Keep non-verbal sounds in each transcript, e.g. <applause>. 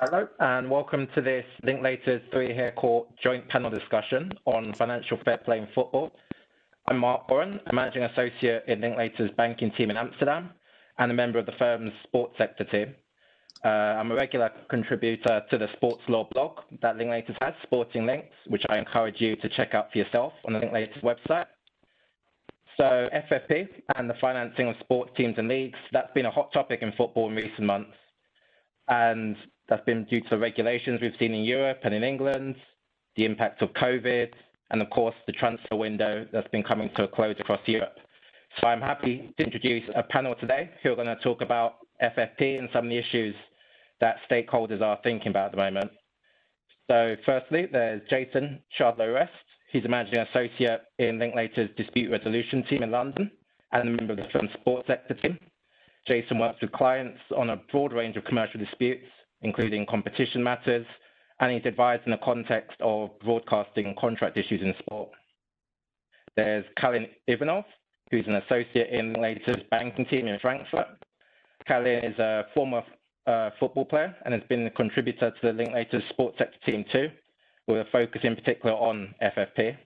Hello, and welcome to this Linklaters Three Hare Court joint panel discussion on financial fair play in football. I'm Mark Warren, a managing associate in Linklaters banking team in Amsterdam and a member of the firm's sports sector team. Uh, I'm a regular contributor to the sports law blog that Linklaters has, Sporting Links, which I encourage you to check out for yourself on the Linklaters website. So FFP and the financing of sports teams and leagues, that's been a hot topic in football in recent months. And that's been due to regulations we've seen in Europe and in England, the impact of COVID, and of course the transfer window that's been coming to a close across Europe. So I'm happy to introduce a panel today who are going to talk about FFP and some of the issues that stakeholders are thinking about at the moment. So firstly, there's Jason Shardlow-Rest. He's a managing associate in Linklaters dispute resolution team in London and a member of the firm's sports sector team. Jason works with clients on a broad range of commercial disputes, including competition matters, and he's advised in the context of broadcasting contract issues in sport. There's Kalin Ivanov, who's an associate in Linklaters banking team in Frankfurt. Kalin is a former uh, football player and has been a contributor to the Linklaters sports sector team too, with a focus in particular on FFP.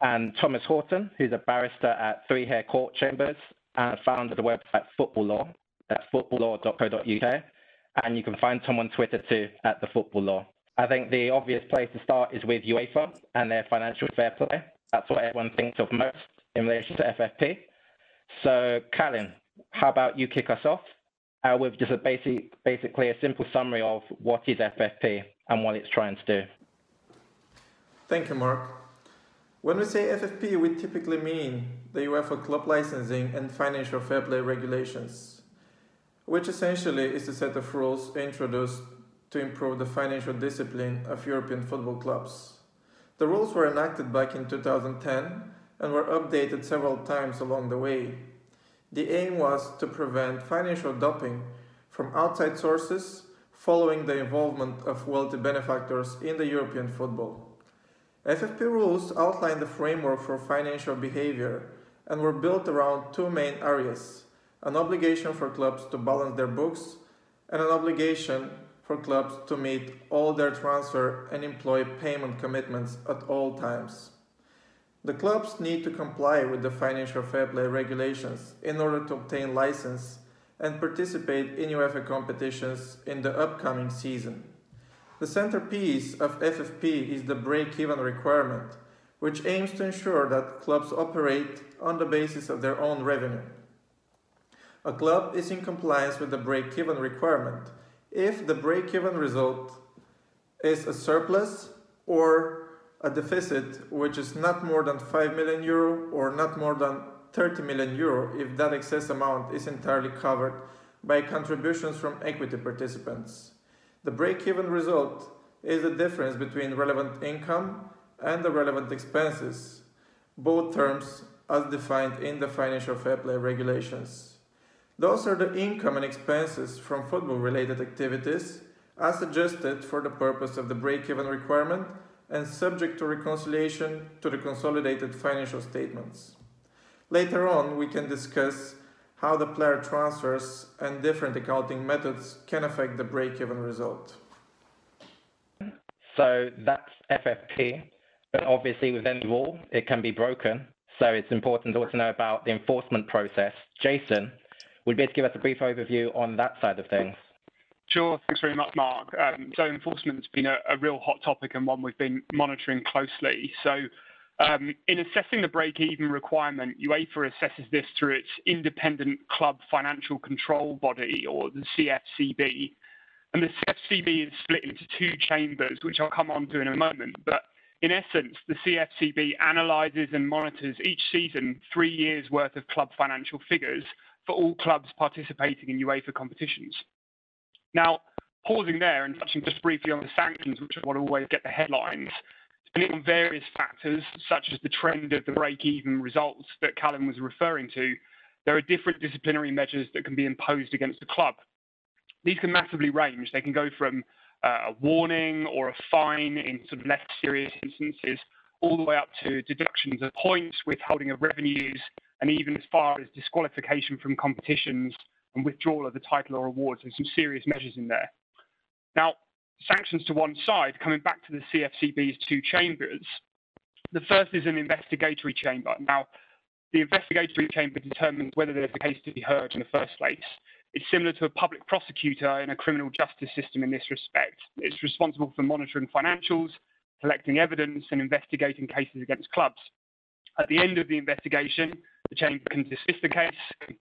And Thomas Horton, who's a barrister at Three Hare Court Chambers and founder of the website Football Law. That's footballlaw.co.uk and you can find Tom on Twitter too at the Football Law. I think the obvious place to start is with UEFA and their financial fair play. That's what everyone thinks of most in relation to FFP. So, Kalin, how about you kick us off uh, with just a basic, basically a simple summary of what is FFP and what it's trying to do. Thank you, Mark. When we say FFP, we typically mean the UEFA club licensing and financial fair play regulations which essentially is a set of rules introduced to improve the financial discipline of European football clubs. The rules were enacted back in 2010 and were updated several times along the way. The aim was to prevent financial doping from outside sources following the involvement of wealthy benefactors in the European football. FFP rules outline the framework for financial behavior and were built around two main areas an obligation for clubs to balance their books, and an obligation for clubs to meet all their transfer and employee payment commitments at all times. The clubs need to comply with the financial fair play regulations in order to obtain license and participate in UEFA competitions in the upcoming season. The centerpiece of FFP is the break-even requirement, which aims to ensure that clubs operate on the basis of their own revenue a club is in compliance with the break-even requirement if the break-even result is a surplus or a deficit which is not more than 5 million euro or not more than 30 million euro if that excess amount is entirely covered by contributions from equity participants. The break-even result is the difference between relevant income and the relevant expenses, both terms as defined in the financial fair play regulations. Those are the income and expenses from football related activities as adjusted for the purpose of the break-even requirement and subject to reconciliation to the consolidated financial statements. Later on, we can discuss how the player transfers and different accounting methods can affect the break-even result. So that's FFP, but obviously with any rule, it can be broken. So it's important to also know about the enforcement process. Jason, would you be to give us a brief overview on that side of things? Sure. Thanks very much, Mark. Um, so enforcement's been a, a, real hot topic and one we've been monitoring closely. So um, in assessing the break-even requirement, UEFA assesses this through its independent club financial control body, or the CFCB. And the CFCB is split into two chambers, which I'll come on to in a moment. But in essence, the CFCB analyses and monitors each season three years' worth of club financial figures for all clubs participating in UEFA competitions. Now, pausing there and touching just briefly on the sanctions, which are what always get the headlines, depending on various factors, such as the trend of the break-even results that Kalin was referring to, there are different disciplinary measures that can be imposed against the club. These can massively range. They can go from uh, a warning or a fine in sort of less serious instances, all the way up to deductions of points, withholding of revenues, and even as far as disqualification from competitions and withdrawal of the title or awards. There's some serious measures in there. Now, sanctions to one side, coming back to the CFCB's two chambers, the first is an investigatory chamber. Now, the investigatory chamber determines whether there's a case to be heard in the first place. It's similar to a public prosecutor in a criminal justice system in this respect. It's responsible for monitoring financials, collecting evidence, and investigating cases against clubs. At the end of the investigation, the chamber can dismiss the case,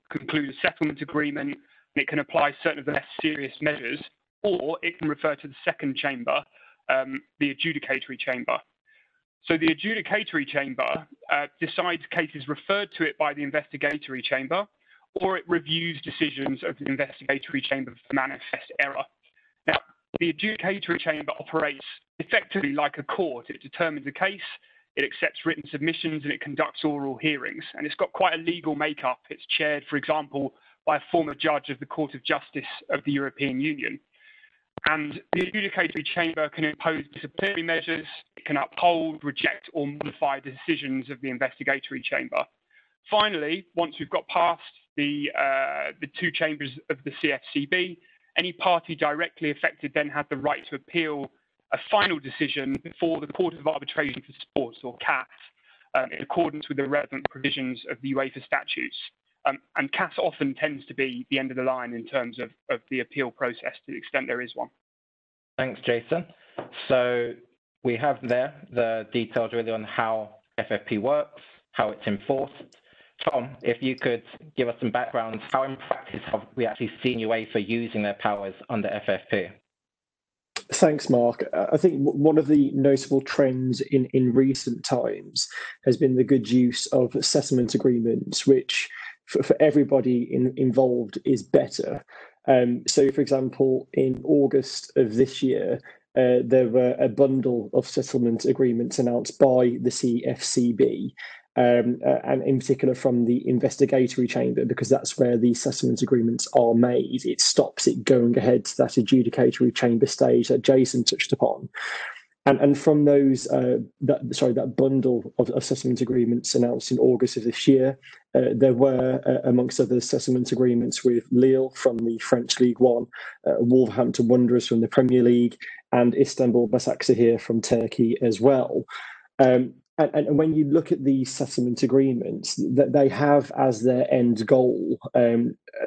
conclude a settlement agreement, and it can apply certain of the less serious measures, or it can refer to the second chamber, um, the adjudicatory chamber. So the adjudicatory chamber uh, decides cases referred to it by the investigatory chamber, or it reviews decisions of the investigatory chamber for manifest error. Now, the adjudicatory chamber operates effectively like a court. It determines a case, it accepts written submissions, and it conducts oral hearings. And it's got quite a legal makeup. It's chaired, for example, by a former judge of the Court of Justice of the European Union. And the adjudicatory chamber can impose disciplinary measures, it can uphold, reject, or modify the decisions of the investigatory chamber. Finally, once we've got past the, uh, the two chambers of the CFCB, any party directly affected then has the right to appeal a final decision before the Court of Arbitration for Sports, or CAS, um, in accordance with the relevant provisions of the UEFA statutes. Um, and CAS often tends to be the end of the line in terms of, of the appeal process to the extent there is one. Thanks, Jason. So we have there the details really on how FFP works, how it's enforced. Tom, if you could give us some background, how in practice have we actually seen UEFA using their powers under FFP? Thanks, Mark. I think one of the notable trends in, in recent times has been the good use of settlement agreements, which for, for everybody in, involved is better. Um, so, for example, in August of this year, uh, there were a bundle of settlement agreements announced by the CFCB, um, uh, and in particular from the investigatory chamber, because that's where the settlement agreements are made. It stops it going ahead to that adjudicatory chamber stage that Jason touched upon. And, and from those, uh, that sorry, that bundle of, of settlement agreements announced in August of this year, uh, there were, uh, amongst other settlement agreements with Lille from the French League One, uh, Wolverhampton Wanderers from the Premier League, and Istanbul Basaksehir from Turkey as well. Um, and, and, when you look at these settlement agreements, that they have as their end goal um, uh,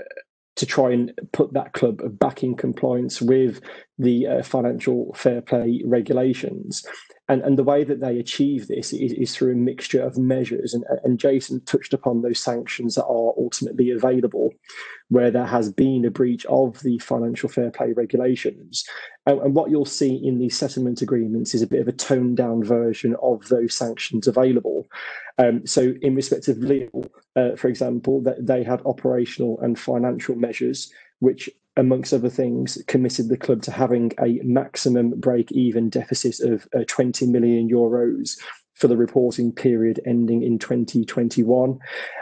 to try and put that club back in compliance with the uh, financial fair play regulations. And, and the way that they achieve this is, is through a mixture of measures. And, and Jason touched upon those sanctions that are ultimately available where there has been a breach of the financial fair play regulations. And, and what you'll see in these settlement agreements is a bit of a toned down version of those sanctions available. Um, so, in respect of Lille, uh, for example, that they had operational and financial measures which amongst other things, committed the club to having a maximum break even deficit of uh, 20 million euros for the reporting period ending in 2021.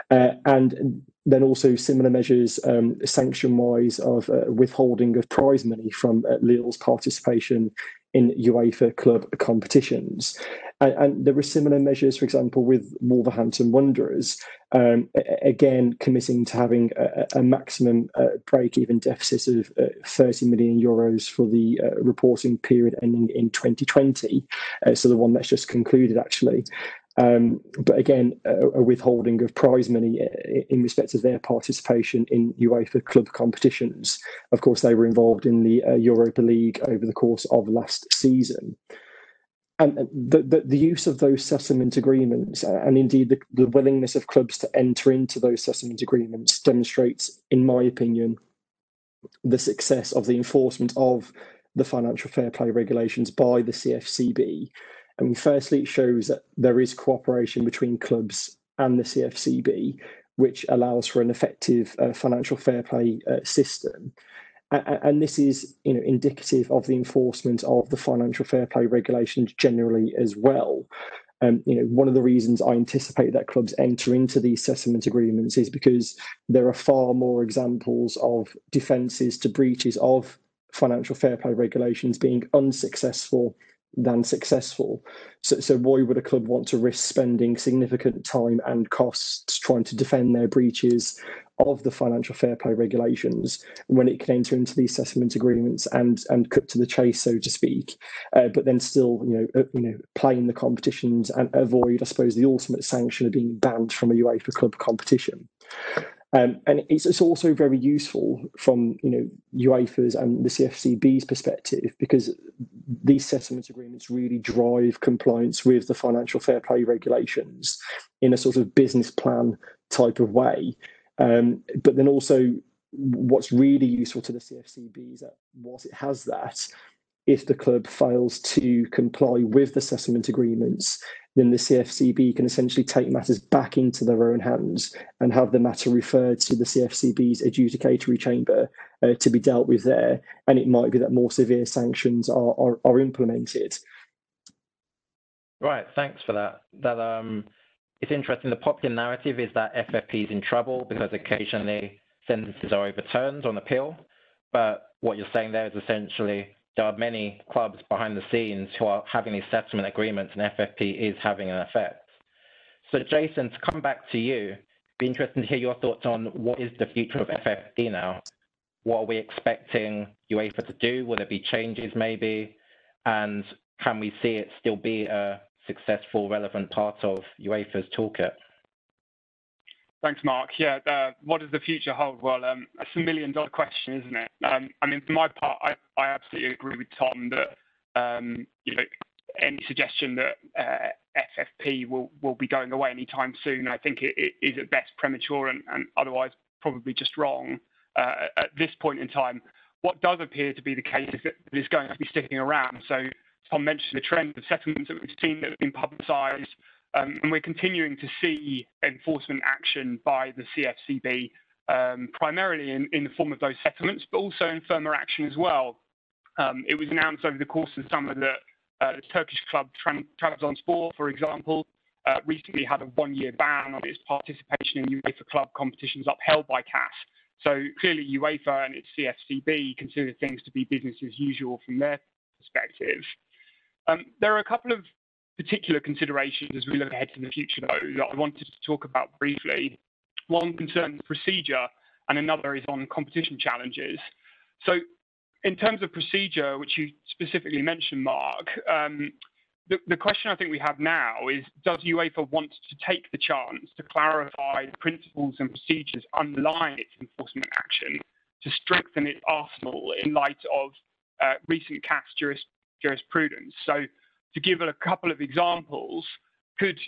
Uh, and then also similar measures um, sanction wise of uh, withholding of prize money from uh, Lille's participation in UEFA club competitions. And, and, there were similar measures, for example, with Wolverhampton Wanderers, um, again committing to having a, a maximum uh, break-even deficit of uh, 30 million euros for the uh, reporting period ending in 2020. Uh, so the one that's just concluded, actually. Um, but again, a, a, withholding of prize money uh, in respect of their participation in UEFA club competitions. Of course, they were involved in the uh, Europa League over the course of last season and the, the, the, use of those settlement agreements uh, and indeed the, the willingness of clubs to enter into those settlement agreements demonstrates, in my opinion, the success of the enforcement of the financial fair play regulations by the CFCB. I mean, firstly, it shows that there is cooperation between clubs and the CFCB, which allows for an effective uh, financial fair play uh, system and this is you know indicative of the enforcement of the financial fair play regulations generally as well. Um, you know, one of the reasons I anticipate that clubs enter into these settlement agreements is because there are far more examples of defences to breaches of financial fair play regulations being unsuccessful than successful. So, so why would a club want to risk spending significant time and costs trying to defend their breaches of the financial fair play regulations when it can enter into these settlement agreements and and cut to the chase, so to speak, uh, but then still you know uh, you know play in the competitions and avoid, I suppose, the ultimate sanction of being banned from a UEFA club competition. Um, and it's, it's also very useful from you know UEFA's and the CFCB's perspective because these settlement agreements really drive compliance with the financial fair play regulations in a sort of business plan type of way. Um, but then also, what's really useful to the CFCB is that whilst it has that, if the club fails to comply with the settlement agreements, then the CFCB can essentially take matters back into their own hands and have the matter referred to the CFCB's adjudicatory chamber uh, to be dealt with there. And it might be that more severe sanctions are, are, are implemented. Right, thanks for that. That um, it's interesting. The popular narrative is that FFP is in trouble because occasionally sentences are overturned on appeal. But what you're saying there is essentially there are many clubs behind the scenes who are having these settlement agreements and FFP is having an effect. So Jason, to come back to you, be interesting to hear your thoughts on what is the future of FFP now? What are we expecting UEFA to do? Will there be changes maybe? And can we see it still be a successful, relevant part of UEFA's toolkit? Thanks, Mark. Yeah, uh, what does the future hold? Well, um, that's a million dollar question, isn't it? Um, I mean, for my part, I, absolutely agree with Tom that um, you know any suggestion that uh, FFP will, be going away anytime soon, I think it, is at best premature and, otherwise probably just wrong uh, at this point in time. What does appear to be the case is that it is going to be sticking around. So Tom mentioned the trend of settlements that we've seen that have been publicised um, and we're continuing to see enforcement action by the CFCB, um, primarily in, in, the form of those settlements, but also in firmer action as well. Um, it was announced over the course of the summer that uh, the Turkish club Trabzonspor, for example, uh, recently had a one-year ban on its participation in UEFA club competitions upheld by CAS. So clearly UEFA and its CFCB consider things to be business as usual from their perspective. Um, there are a couple of particular considerations as we look ahead to the future, though, that I wanted to talk about briefly. One concerns procedure, and another is on competition challenges. So, in terms of procedure, which you specifically mentioned, Mark, um, the, the, question I think we have now is Does UEFA want to take the chance to clarify the principles and procedures underlying its enforcement action to strengthen its arsenal in light of uh, recent CAS juris, jurisprudence? So, to give a couple of examples, could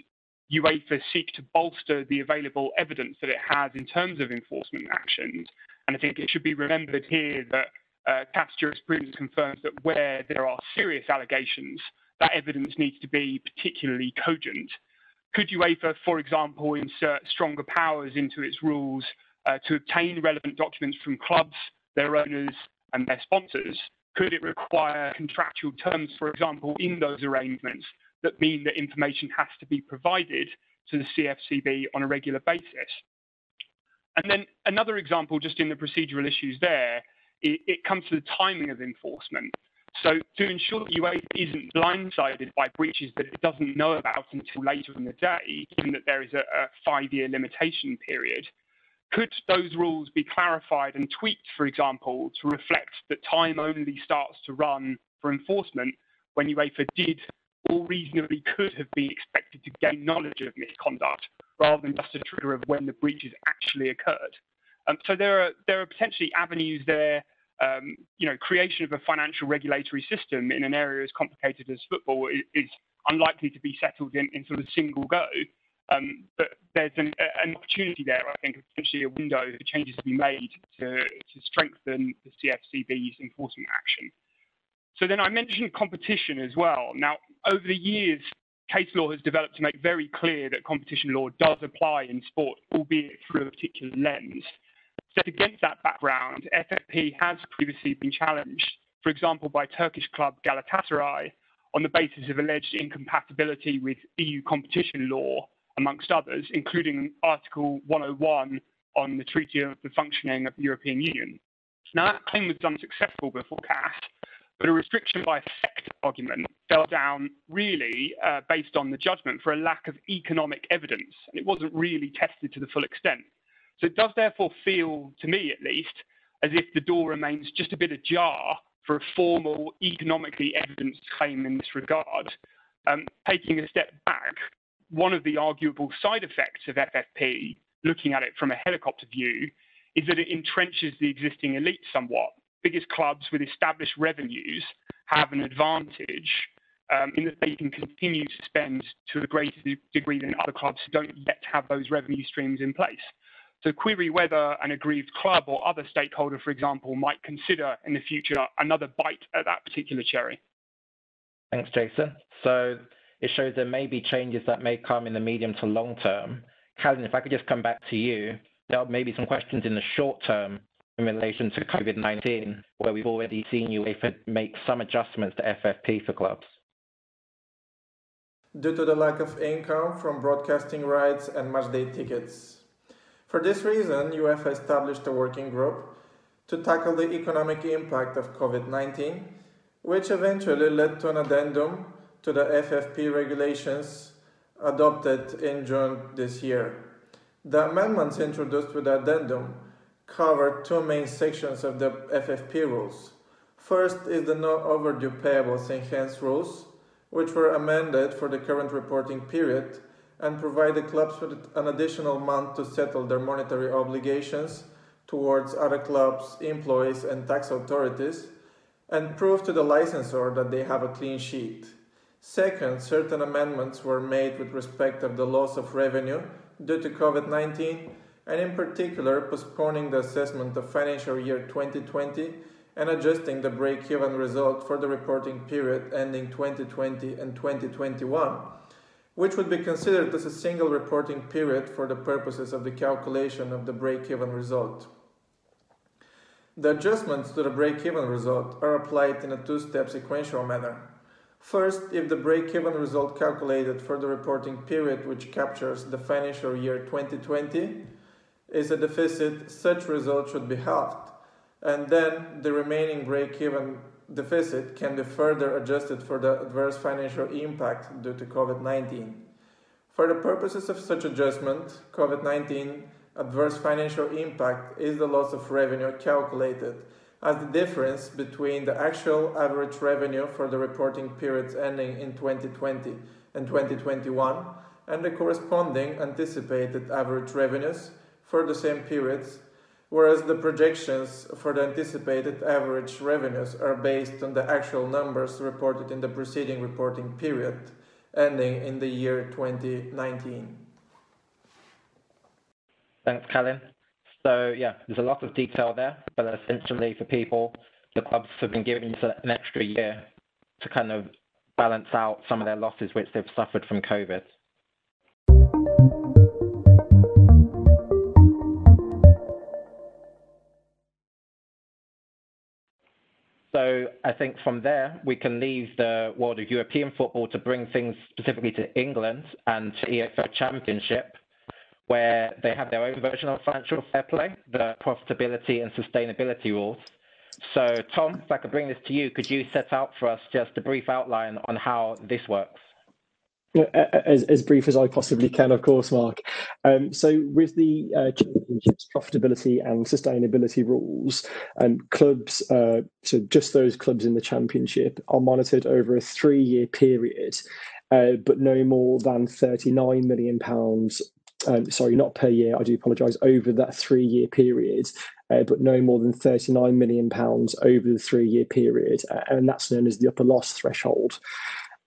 UEFA seek to bolster the available evidence that it has in terms of enforcement actions? And I think it should be remembered here that uh, CAS jurisprudence confirms that where there are serious allegations, that evidence needs to be particularly cogent. Could UEFA, for example, insert stronger powers into its rules uh, to obtain relevant documents from clubs, their owners, and their sponsors? Could it require contractual terms, for example, in those arrangements that mean that information has to be provided to the CFCB on a regular basis? And then another example, just in the procedural issues there, it, it comes to the timing of enforcement. So to ensure that UEFA isn't blindsided by breaches that it doesn't know about until later in the day, given that there is a, a five-year limitation period, could those rules be clarified and tweaked, for example, to reflect that time only starts to run for enforcement when UEFA did or reasonably could have been expected to gain knowledge of misconduct rather than just a trigger of when the breaches actually occurred? Um, so there are there are potentially avenues there. Um, you know, creation of a financial regulatory system in an area as complicated as football is, is unlikely to be settled in, in sort of single go. Um, but there's an, opportunity there, I think, potentially a window for changes to be made to, to strengthen the CFCB's enforcement action. So then I mentioned competition as well. Now, over the years, case law has developed to make very clear that competition law does apply in sport, albeit through a particular lens. Set against that background, FFP has previously been challenged, for example, by Turkish club Galatasaray on the basis of alleged incompatibility with EU competition law amongst others, including Article 101 on the Treaty of the Functioning of the European Union. Now, that claim was unsuccessful before CAS, but a restriction by sector argument fell down really uh, based on the judgment for a lack of economic evidence, and it wasn't really tested to the full extent. So it does therefore feel, to me at least, as if the door remains just a bit ajar for a formal, economically evidenced claim in this regard. Um, taking a step back, one of the arguable side effects of FFP, looking at it from a helicopter view, is that it entrenches the existing elite somewhat. Biggest clubs with established revenues have an advantage um, in that they can continue to spend to a greater degree than other clubs who don't yet have those revenue streams in place. So query whether an aggrieved club or other stakeholder, for example, might consider in the future another bite at that particular cherry. Thanks, Jason. So it shows there may be changes that may come in the medium to long term. Calvin, if I could just come back to you, there may be some questions in the short term in relation to COVID-19, where we've already seen UEFA make some adjustments to FFP for clubs. Due to the lack of income from broadcasting rights and matchday tickets. For this reason, UEFA established a working group to tackle the economic impact of COVID 19, which eventually led to an addendum to the FFP regulations adopted in June this year. The amendments introduced with the addendum cover two main sections of the FFP rules. First is the no overdue payables enhanced rules, which were amended for the current reporting period and provide the clubs with an additional month to settle their monetary obligations towards other clubs, employees, and tax authorities, and prove to the licensor that they have a clean sheet. Second, certain amendments were made with respect of the loss of revenue due to COVID-19, and in particular postponing the assessment of financial year 2020 and adjusting the break-even result for the reporting period ending 2020 and 2021 which would be considered as a single reporting period for the purposes of the calculation of the break-even result. The adjustments to the break-even result are applied in a two-step sequential manner. First, if the break-even result calculated for the reporting period which captures the financial year 2020 is a deficit, such result should be halved, and then the remaining break-even deficit can be further adjusted for the adverse financial impact due to COVID-19. For the purposes of such adjustment, COVID-19 adverse financial impact is the loss of revenue calculated as the difference between the actual average revenue for the reporting periods ending in 2020 and 2021 and the corresponding anticipated average revenues for the same periods whereas the projections for the anticipated average revenues are based on the actual numbers reported in the preceding reporting period, ending in the year 2019. Thanks, Kalin. So yeah, there's a lot of detail there, but essentially for people, the clubs have been given an extra year to kind of balance out some of their losses which they've suffered from COVID. So I think from there, we can leave the world of European football to bring things specifically to England and to EFL Championship, where they have their own version of financial fair play, the profitability and sustainability rules. So, Tom, if I could bring this to you, could you set out for us just a brief outline on how this works? as, as brief as I possibly can, of course, Mark. Um, so, with the uh, championships profitability and sustainability rules, um, clubs, uh, so just those clubs in the championship, are monitored over a three year period, uh, but no more than £39 million. Um, sorry, not per year, I do apologise, over that three year period. Uh, but no more than £39 million over the three year period. Uh, and that's known as the upper loss threshold.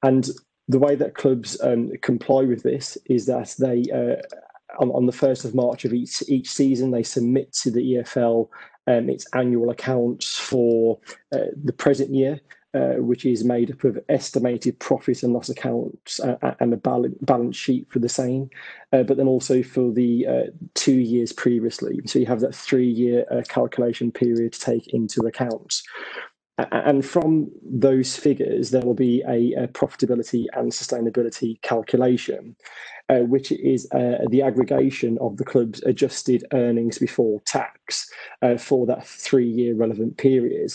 And the way that clubs um, comply with this is that they, uh, on, on, the 1st of March of each, each season, they submit to the EFL um, its annual accounts for uh, the present year. Uh, which is made up of estimated profit and loss accounts uh, and a balance, sheet for the same, uh, but then also for the uh, two years previously. So you have that three year uh, calculation period to take into account. And from those figures, there will be a, a profitability and sustainability calculation, uh, which is uh, the aggregation of the club's adjusted earnings before tax uh, for that three year relevant period.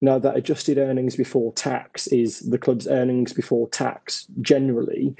Now, that adjusted earnings before tax is the club's earnings before tax generally,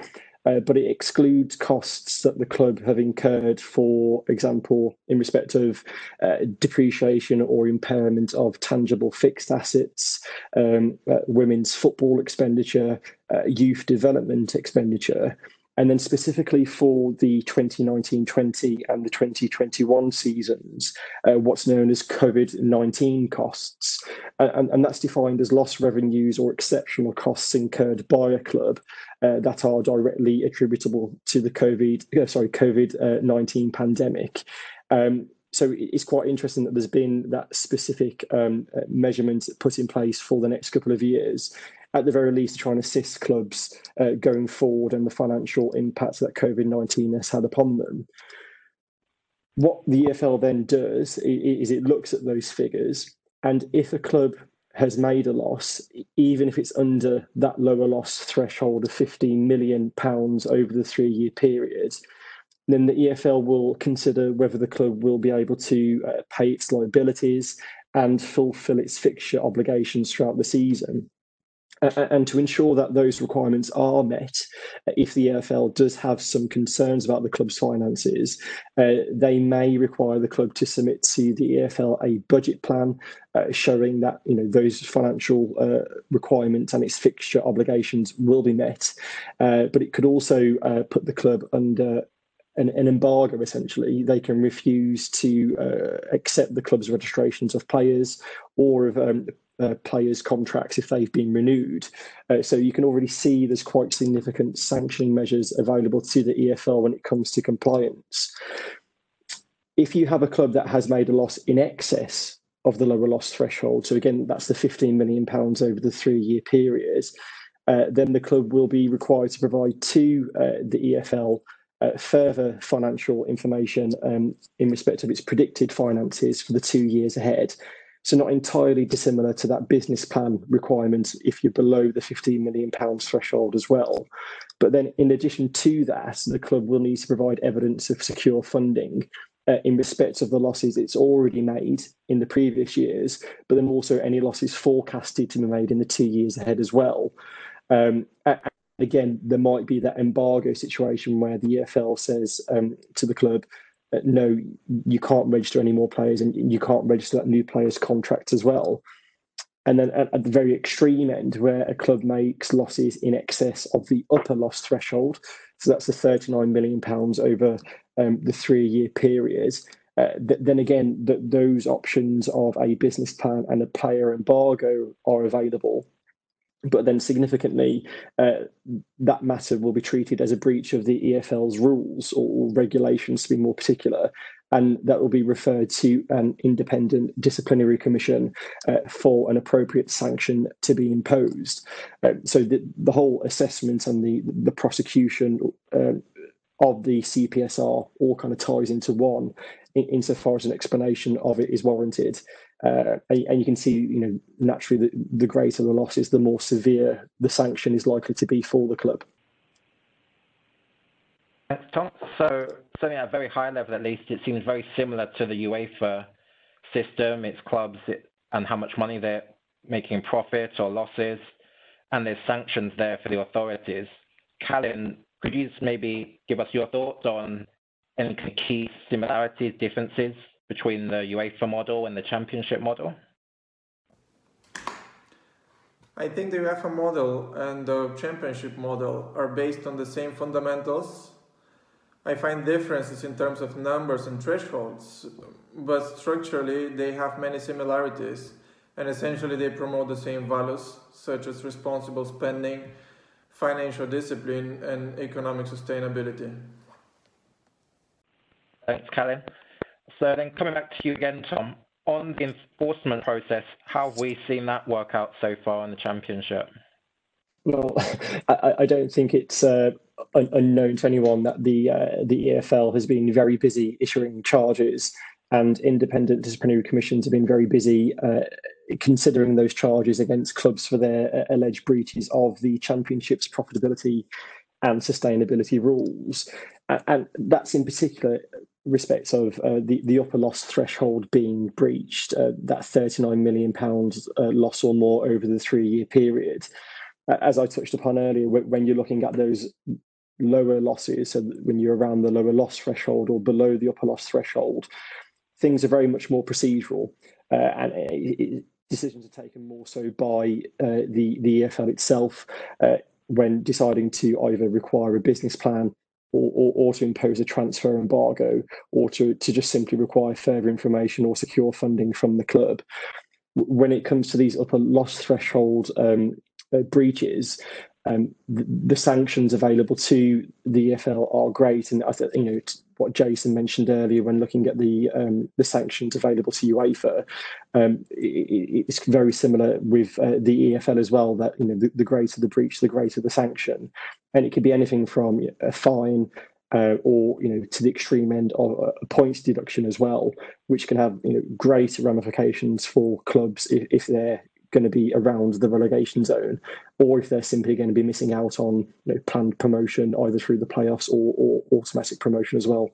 uh, but it excludes costs that the club have incurred, for example, in respect of uh, depreciation or impairment of tangible fixed assets, um, uh, women's football expenditure, uh, youth development expenditure. And then specifically for the 2019-20 and the 2021 seasons, uh, what's known as COVID-19 costs. And, and, that's defined as lost revenues or exceptional costs incurred by a club uh, that are directly attributable to the COVID, uh, sorry, COVID-19 pandemic. Um, so it's quite interesting that there's been that specific um, measurement put in place for the next couple of years at the very least try and assist clubs uh, going forward and the financial impacts that COVID 19 has had upon them. What the EFL then does is it looks at those figures, and if a club has made a loss, even if it's under that lower loss threshold of 15 million pounds over the three year period, then the EFL will consider whether the club will be able to uh, pay its liabilities and fulfill its fixture obligations throughout the season and to ensure that those requirements are met, if the EFL does have some concerns about the club's finances, uh, they may require the club to submit to the EFL a budget plan uh, showing that you know those financial uh, requirements and its fixture obligations will be met. Uh, but it could also uh, put the club under an, an, embargo essentially they can refuse to uh, accept the club's registrations of players or of um, uh, players' contracts if they've been renewed. Uh, so you can already see there's quite significant sanctioning measures available to the EFL when it comes to compliance. If you have a club that has made a loss in excess of the lower loss threshold, so again, that's the 15 million pounds over the three-year period, uh, then the club will be required to provide to uh, the EFL uh, further financial information um, in respect of its predicted finances for the two years ahead. So not entirely dissimilar to that business plan requirement if you're below the 15 million pounds threshold as well. But then in addition to that, the club will need to provide evidence of secure funding uh, in respect of the losses it's already made in the previous years, but then also any losses forecasted to be made in the two years ahead as well. Um, again, there might be that embargo situation where the EFL says um, to the club, no, you can't register any more players and you can't register that new player's contract as well. And then at, at, the very extreme end, where a club makes losses in excess of the upper loss threshold, so that's the 39 million pounds over um, the three-year period. Uh, th- then again, th- those options of a business plan and a player embargo are available but then significantly, uh, that matter will be treated as a breach of the EFL's rules or regulations, to be more particular, and that will be referred to an independent disciplinary commission uh, for an appropriate sanction to be imposed. Uh, so the, the whole assessment and the the prosecution uh, of the CPSR all kind of ties into one, in, insofar as an explanation of it is warranted. Uh, and, you can see, you know, naturally, the, the greater the losses, the more severe the sanction is likely to be for the club. Tom. So, certainly at a very high level, at least, it seems very similar to the UEFA system, its clubs, it, and how much money they're making profits or losses, and there's sanctions there for the authorities. Kalin, could you maybe give us your thoughts on any key similarities, differences between the UEFA model and the Championship model? I think the UEFA model and the Championship model are based on the same fundamentals. I find differences in terms of numbers and thresholds, but structurally they have many similarities and essentially they promote the same values such as responsible spending, financial discipline, and economic sustainability. Thanks, Kalin. Coming back to you again, Tom, on the enforcement process, how have we seen that work out so far in the championship? Well, <laughs> I, don't think it's uh, un- unknown to anyone that the uh, the EFL has been very busy issuing charges, and independent disciplinary commissions have been very busy uh, considering those charges against clubs for their alleged breaches of the championship's profitability and sustainability rules. And that's in particular respect of uh, the, the upper loss threshold being breached, uh, that 39 million pounds uh, loss or more over the three year period. as I touched upon earlier, when you're looking at those lower losses, so when you're around the lower loss threshold or below the upper loss threshold, things are very much more procedural. Uh, and it, it, decisions are taken more so by uh, the, the EFL itself uh, when deciding to either require a business plan or, or, or, to impose a transfer embargo or to, to just simply require further information or secure funding from the club. When it comes to these upper loss threshold um, uh, breaches, um, the, the, sanctions available to the EFL are great, and you know what Jason mentioned earlier when looking at the um, the sanctions available to UEFA. Um, it, it's very similar with uh, the EFL as well. That you know the, the, greater the breach, the greater the sanction, and it could be anything from a fine. Uh, or you know to the extreme end of a points deduction as well, which can have you know great ramifications for clubs if, if they're going to be around the relegation zone, or if they're simply going to be missing out on you know, planned promotion either through the playoffs or, or automatic promotion as well.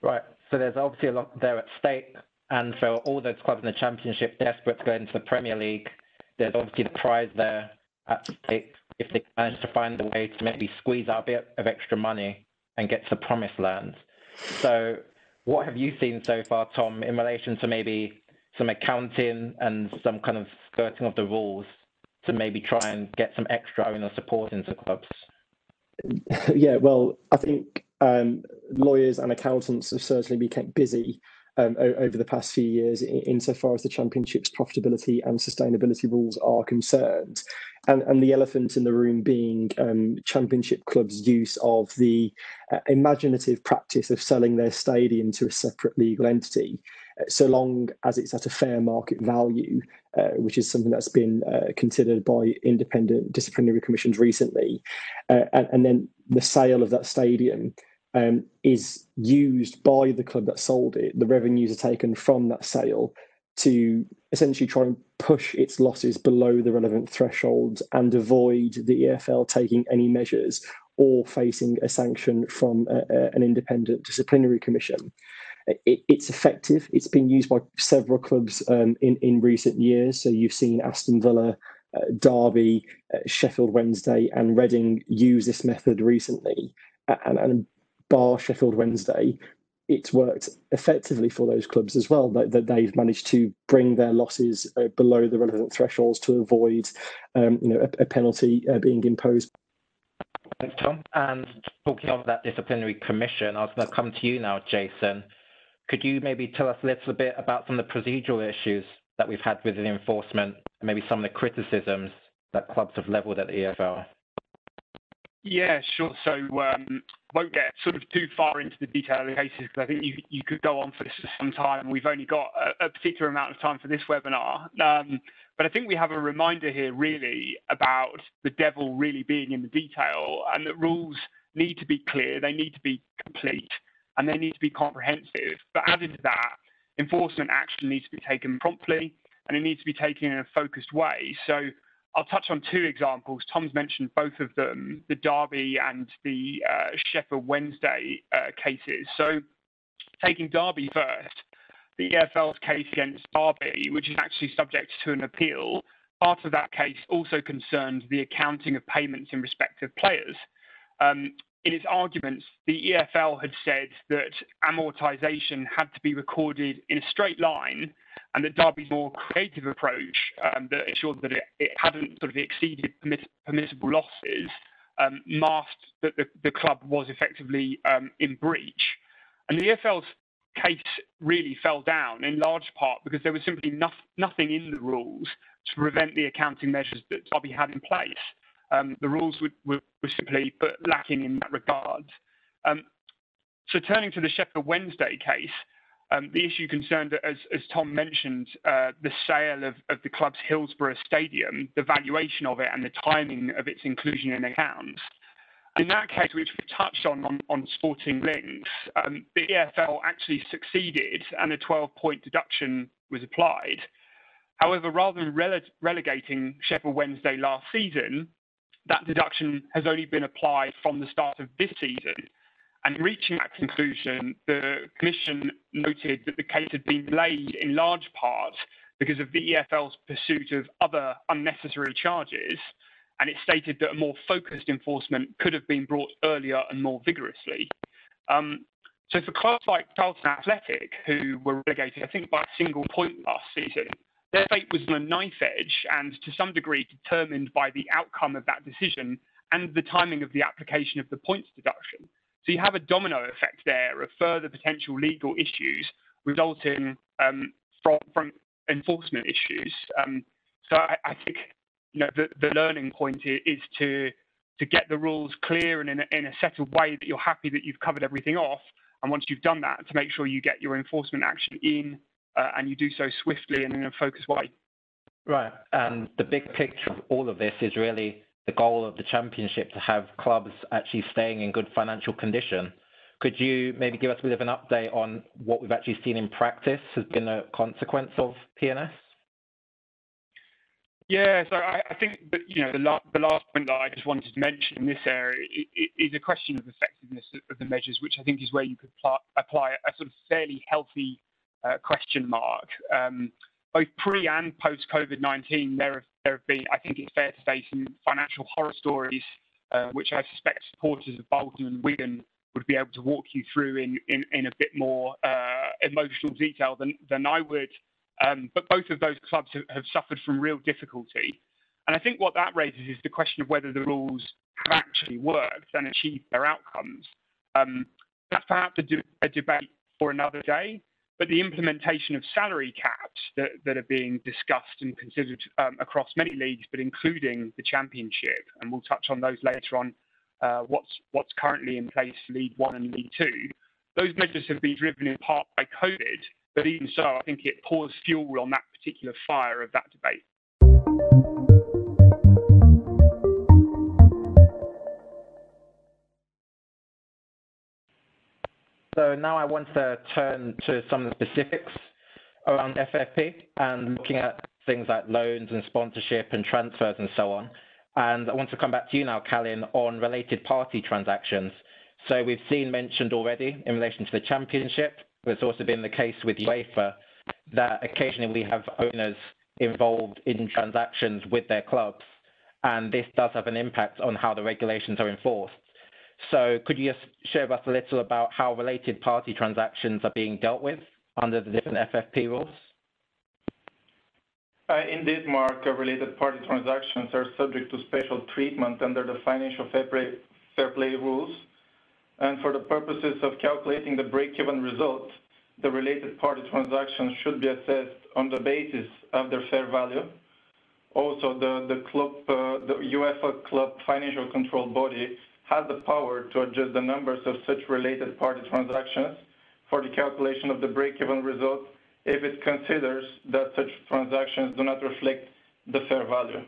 Right. So there's obviously a lot there at stake, and for all those clubs in the Championship desperate to go into the Premier League, there's obviously the prize there at stake if they manage to find a way to maybe squeeze out a bit of extra money and get to the promised land. So, what have you seen so far, Tom, in relation to maybe some accounting and some kind of skirting of the rules to maybe try and get some extra owner support into clubs? <laughs> Yeah, well, I think um, lawyers and accountants have certainly been kept busy um, over the past few years insofar as the championship's profitability and sustainability rules are concerned. And, and the elephant in the room being um, championship clubs' use of the uh, imaginative practice of selling their stadium to a separate legal entity so long as it's at a fair market value, uh, which is something that's been uh, considered by independent disciplinary commissions recently. Uh, and, and, then the sale of that stadium um, is used by the club that sold it. The revenues are taken from that sale to essentially try and push its losses below the relevant thresholds and avoid the EFL taking any measures or facing a sanction from a, a, an independent disciplinary commission it, it's effective. It's been used by several clubs um, in in recent years. So you've seen Aston Villa, uh, Derby, uh, Sheffield Wednesday, and Reading use this method recently. And, and bar Sheffield Wednesday, it's worked effectively for those clubs as well. That, that they've managed to bring their losses uh, below the relevant thresholds to avoid, um, you know, a, a penalty uh, being imposed. Thanks, Tom. And talking of that disciplinary commission, I was going to come to you now, Jason. Could you maybe tell us a little bit about some of the procedural issues that we've had with the enforcement, and maybe some of the criticisms that clubs have levelled at the EFL? Yeah, sure. So um, won't get sort of too far into the detail of the cases because I think you you could go on for this for some time. We've only got a, a particular amount of time for this webinar. Um, but I think we have a reminder here really about the devil really being in the detail and that rules need to be clear, they need to be complete, and they need to be comprehensive. But added to that, enforcement action needs to be taken promptly and it needs to be taken in a focused way. So I'll touch on two examples. Tom's mentioned both of them, the Derby and the uh, Sheffield Wednesday uh, cases. So taking Derby first, the EFL's case against Derby, which is actually subject to an appeal, part of that case also concerned the accounting of payments in respect of players. Um, in its arguments, the EFL had said that amortization had to be recorded in a straight line and that Derby's more creative approach um, that ensured that it, it, hadn't sort of exceeded permiss- permissible losses um, masked that the, the, club was effectively um, in breach. And the EFL's case really fell down in large part because there was simply no- nothing in the rules to prevent the accounting measures that Derby had in place. Um, the rules were, simply lacking in that regard. Um, so turning to the Sheffield Wednesday case, um, the issue concerned, as, Tom mentioned, uh, the sale of, the club's Hillsborough Stadium, the valuation of it, and the timing of its inclusion in accounts. In that case, which we touched on Sporting Links, the EFL actually succeeded and a 12 point deduction was applied. However, rather than rele- relegating Sheffield Wednesday last season, that deduction has only been applied from the start of this season. And reaching that conclusion, the Commission noted that the case had been laid in large part because of the EFL's pursuit of other unnecessary charges, and it stated that a more focused enforcement could have been brought earlier and more vigorously. Um, so for clubs like Charlton Athletic, who were relegated, I think, by a single point last season, their fate was on a knife edge and to some degree determined by the outcome of that decision and the timing of the application of the points deduction. So you have a domino effect there of further potential legal issues resulting um, from, from enforcement issues. Um, so I, I, think you know the, the learning point is to to get the rules clear and in a, in a settled way that you're happy that you've covered everything off. And once you've done that, to make sure you get your enforcement action in uh, and you do so swiftly and in a focused way. Right. And the big picture of all of this is really the goal of the championship to have clubs actually staying in good financial condition. Could you maybe give us a bit of an update on what we've actually seen in practice has been a consequence of P&S? Yeah, so I, I think that you know the, la- the last point that I just wanted to mention in this area is a question of effectiveness of the measures, which I think is where you could pl- apply a sort of fairly healthy question mark. Um, both pre and post COVID 19, there have, been, I think it's fair to say, some financial horror stories, uh, which I suspect supporters of Bolton and Wigan would be able to walk you through in, a bit more uh, emotional detail than, I would. Um, but both of those clubs have, suffered from real difficulty. And I think what that raises is the question of whether the rules have actually worked and achieved their outcomes. Um, that's perhaps a, debate for another day, but the implementation of salary caps that, that are being discussed and considered um, across many leagues, but including the Championship, and we'll touch on those later on, uh, what's, what's currently in place for League One and League Two, those measures have been driven in part by COVID, but even so, I think it pours fuel on that particular fire of that debate. So now I want to turn to some of the specifics around FFP and looking at things like loans and sponsorship and transfers and so on. And I want to come back to you now, Kalin, on related party transactions. So we've seen mentioned already in relation to the championship, but it's also been the case with UEFA that occasionally we have owners involved in transactions with their clubs, and this does have an impact on how the regulations are enforced. So could you just share with us a little about how related party transactions are being dealt with under the different FFP rules? Uh, indeed, Mark, uh, related party transactions are subject to special treatment under the financial fair play, fair play rules and for the purposes of calculating the break-even result, the related party transactions should be assessed on the basis of their fair value. Also, the, the club, uh, the UEFA club financial control body has the power to adjust the numbers of such related party transactions for the calculation of the break-even result if it considers that such transactions do not reflect the fair value.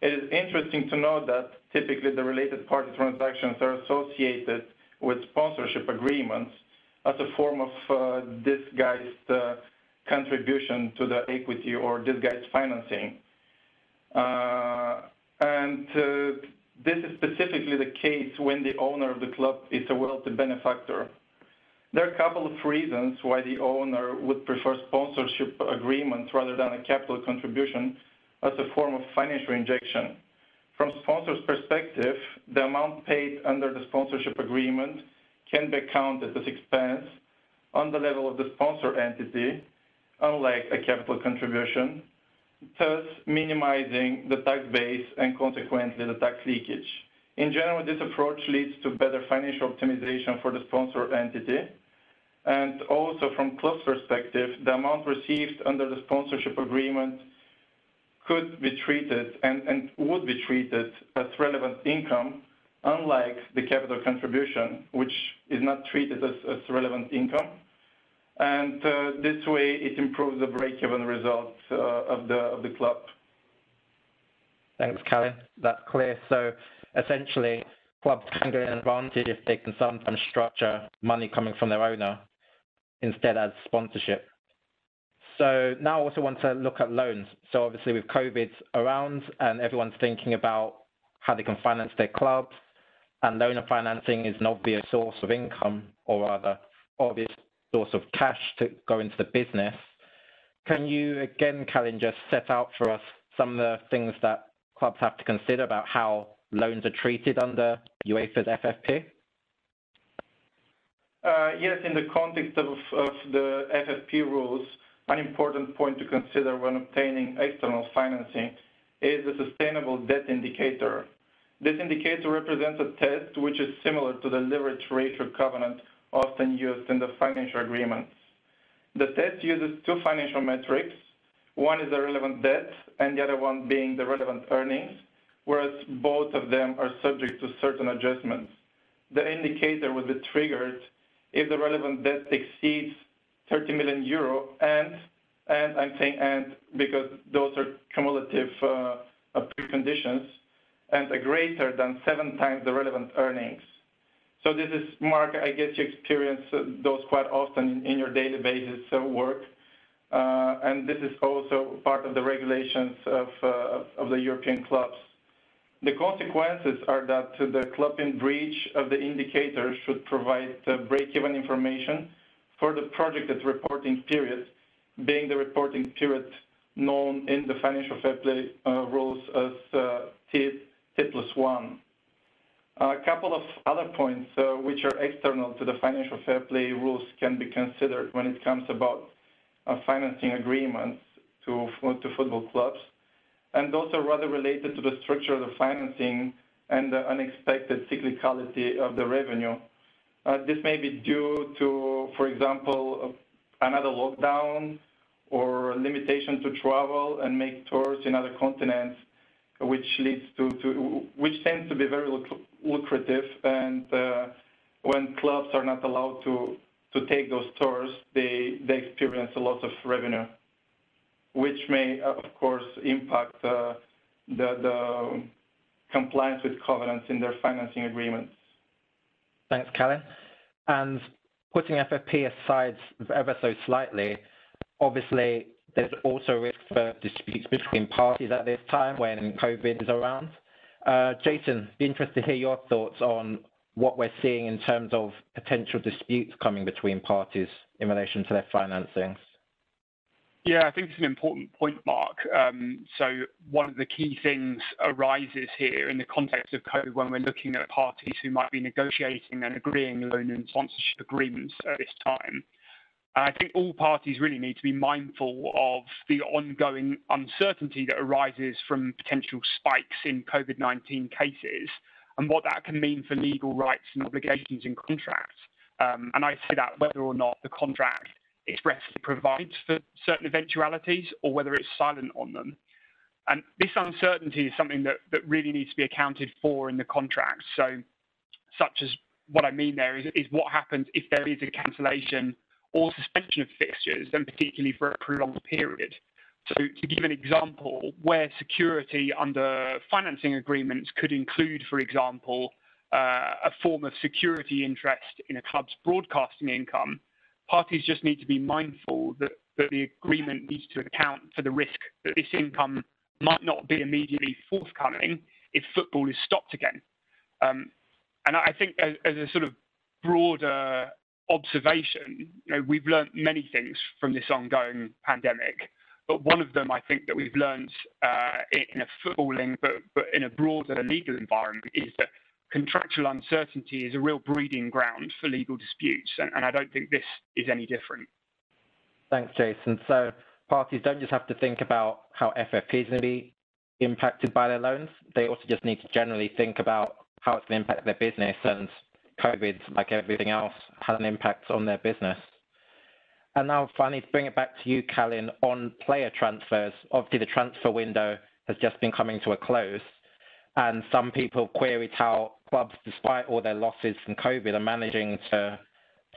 It is interesting to note that typically the related party transactions are associated with sponsorship agreements as a form of uh, disguised uh, contribution to the equity or disguised financing. Uh, and this is specifically the case when the owner of the club is a wealthy benefactor. There are a couple of reasons why the owner would prefer sponsorship agreements rather than a capital contribution as a form of financial injection. From sponsor's perspective, the amount paid under the sponsorship agreement can be counted as expense on the level of the sponsor entity, unlike a capital contribution, thus minimizing the tax base and consequently the tax leakage. In general, this approach leads to better financial optimization for the sponsor entity. And also from club's perspective, the amount received under the sponsorship agreement could be treated and, and would be treated as relevant income, unlike the capital contribution, which is not treated as, as relevant income. And uh, this way, it improves the break-even results uh, of the of the club. Thanks, Kalin. That's clear. So essentially, clubs can get an advantage if they can sometimes structure money coming from their owner instead as sponsorship. So now I also want to look at loans. So obviously with COVID around and everyone's thinking about how they can finance their clubs, and loan financing is an obvious source of income, or rather, obvious source of cash to go into the business. Can you again, Kalin, just set out for us some of the things that clubs have to consider about how loans are treated under UEFA's FFP? Uh, yes, in the context of the FFP rules, an important point to consider when obtaining external financing is the sustainable debt indicator. This indicator represents a test which is similar to the leverage ratio covenant often used in the financial agreements. The test uses two financial metrics. One is the relevant debt, and the other one being the relevant earnings, whereas both of them are subject to certain adjustments. The indicator will be triggered if the relevant debt exceeds 30 million euro and and I'm saying and because those are cumulative uh, preconditions and a greater than seven times the relevant earnings. So this is, Mark, I guess you experience uh, those quite often in, your daily basis uh, work. Uh, and this is also part of the regulations of, uh, of the European clubs. The consequences are that the club in breach of the indicator should provide break-even information for the projected reporting period, being the reporting period known in the financial fair play uh, rules as uh, T, T plus one. A couple of other points uh, which are external to the financial fair play rules can be considered when it comes about uh, financing agreements to, to football clubs, and those are rather related to the structure of the financing and the unexpected cyclicality of the revenue. Uh, this may be due to, for example, another lockdown or limitation to travel and make tours in other continents which leads to, to which tends to be very lucrative. And uh, when clubs are not allowed to to take those tours, they they experience a loss of revenue, which may uh, of course impact uh, the the compliance with covenants in their financing agreements. Thanks, Kalin. And putting FFP aside ever so slightly, obviously there's also risk for disputes between parties at this time when COVID is around. Uh, Jason, be interested to hear your thoughts on what we're seeing in terms of potential disputes coming between parties in relation to their financings. Yeah, I think it's an important point, Mark. Um, so one of the key things arises here in the context of COVID when we're looking at parties who might be negotiating and agreeing loan and sponsorship agreements at this time. I think all parties really need to be mindful of the ongoing uncertainty that arises from potential spikes in COVID 19 cases and what that can mean for legal rights and obligations in contracts. Um, and I say that whether or not the contract expressly provides for certain eventualities or whether it's silent on them. And this uncertainty is something that, that really needs to be accounted for in the contract. So, such as what I mean there is, is what happens if there is a cancellation or suspension of fixtures, and particularly for a prolonged period. So to give an example, where security under financing agreements could include, for example, uh, a form of security interest in a club's broadcasting income, parties just need to be mindful that, that the agreement needs to account for the risk that this income might not be immediately forthcoming if football is stopped again. Um, and I think as, as, a sort of broader observation, you know, we've learned many things from this ongoing pandemic. But one of them, I think, that we've learned uh, in a footballing, but, but in a broader legal environment, is that contractual uncertainty is a real breeding ground for legal disputes, and, and I don't think this is any different. Thanks, Jason. So parties don't just have to think about how FFP is going to be impacted by their loans; they also just need to generally think about how it's going to impact their business and COVID, like everything else, had an impact on their business. And now finally, to bring it back to you, Kalin, on player transfers. Obviously, the transfer window has just been coming to a close, and some people queried how clubs, despite all their losses from COVID, are managing to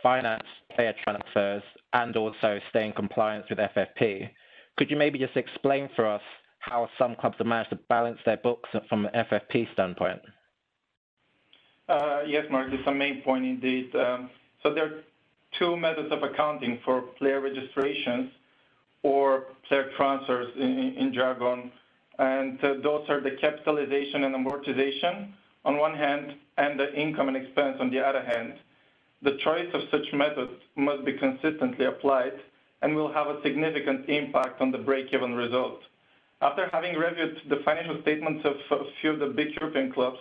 finance player transfers and also stay in compliance with FFP. Could you maybe just explain for us how some clubs have managed to balance their books from an FFP standpoint? Uh, yes, Mark, is a main point indeed. Um, so there are two methods of accounting for player registrations or player transfers in, in jargon. and uh, those are the capitalization and amortization on one hand, and the income and expense on the other hand. The choice of such methods must be consistently applied and will have a significant impact on the break-even result. After having reviewed the financial statements of a few of the big European clubs,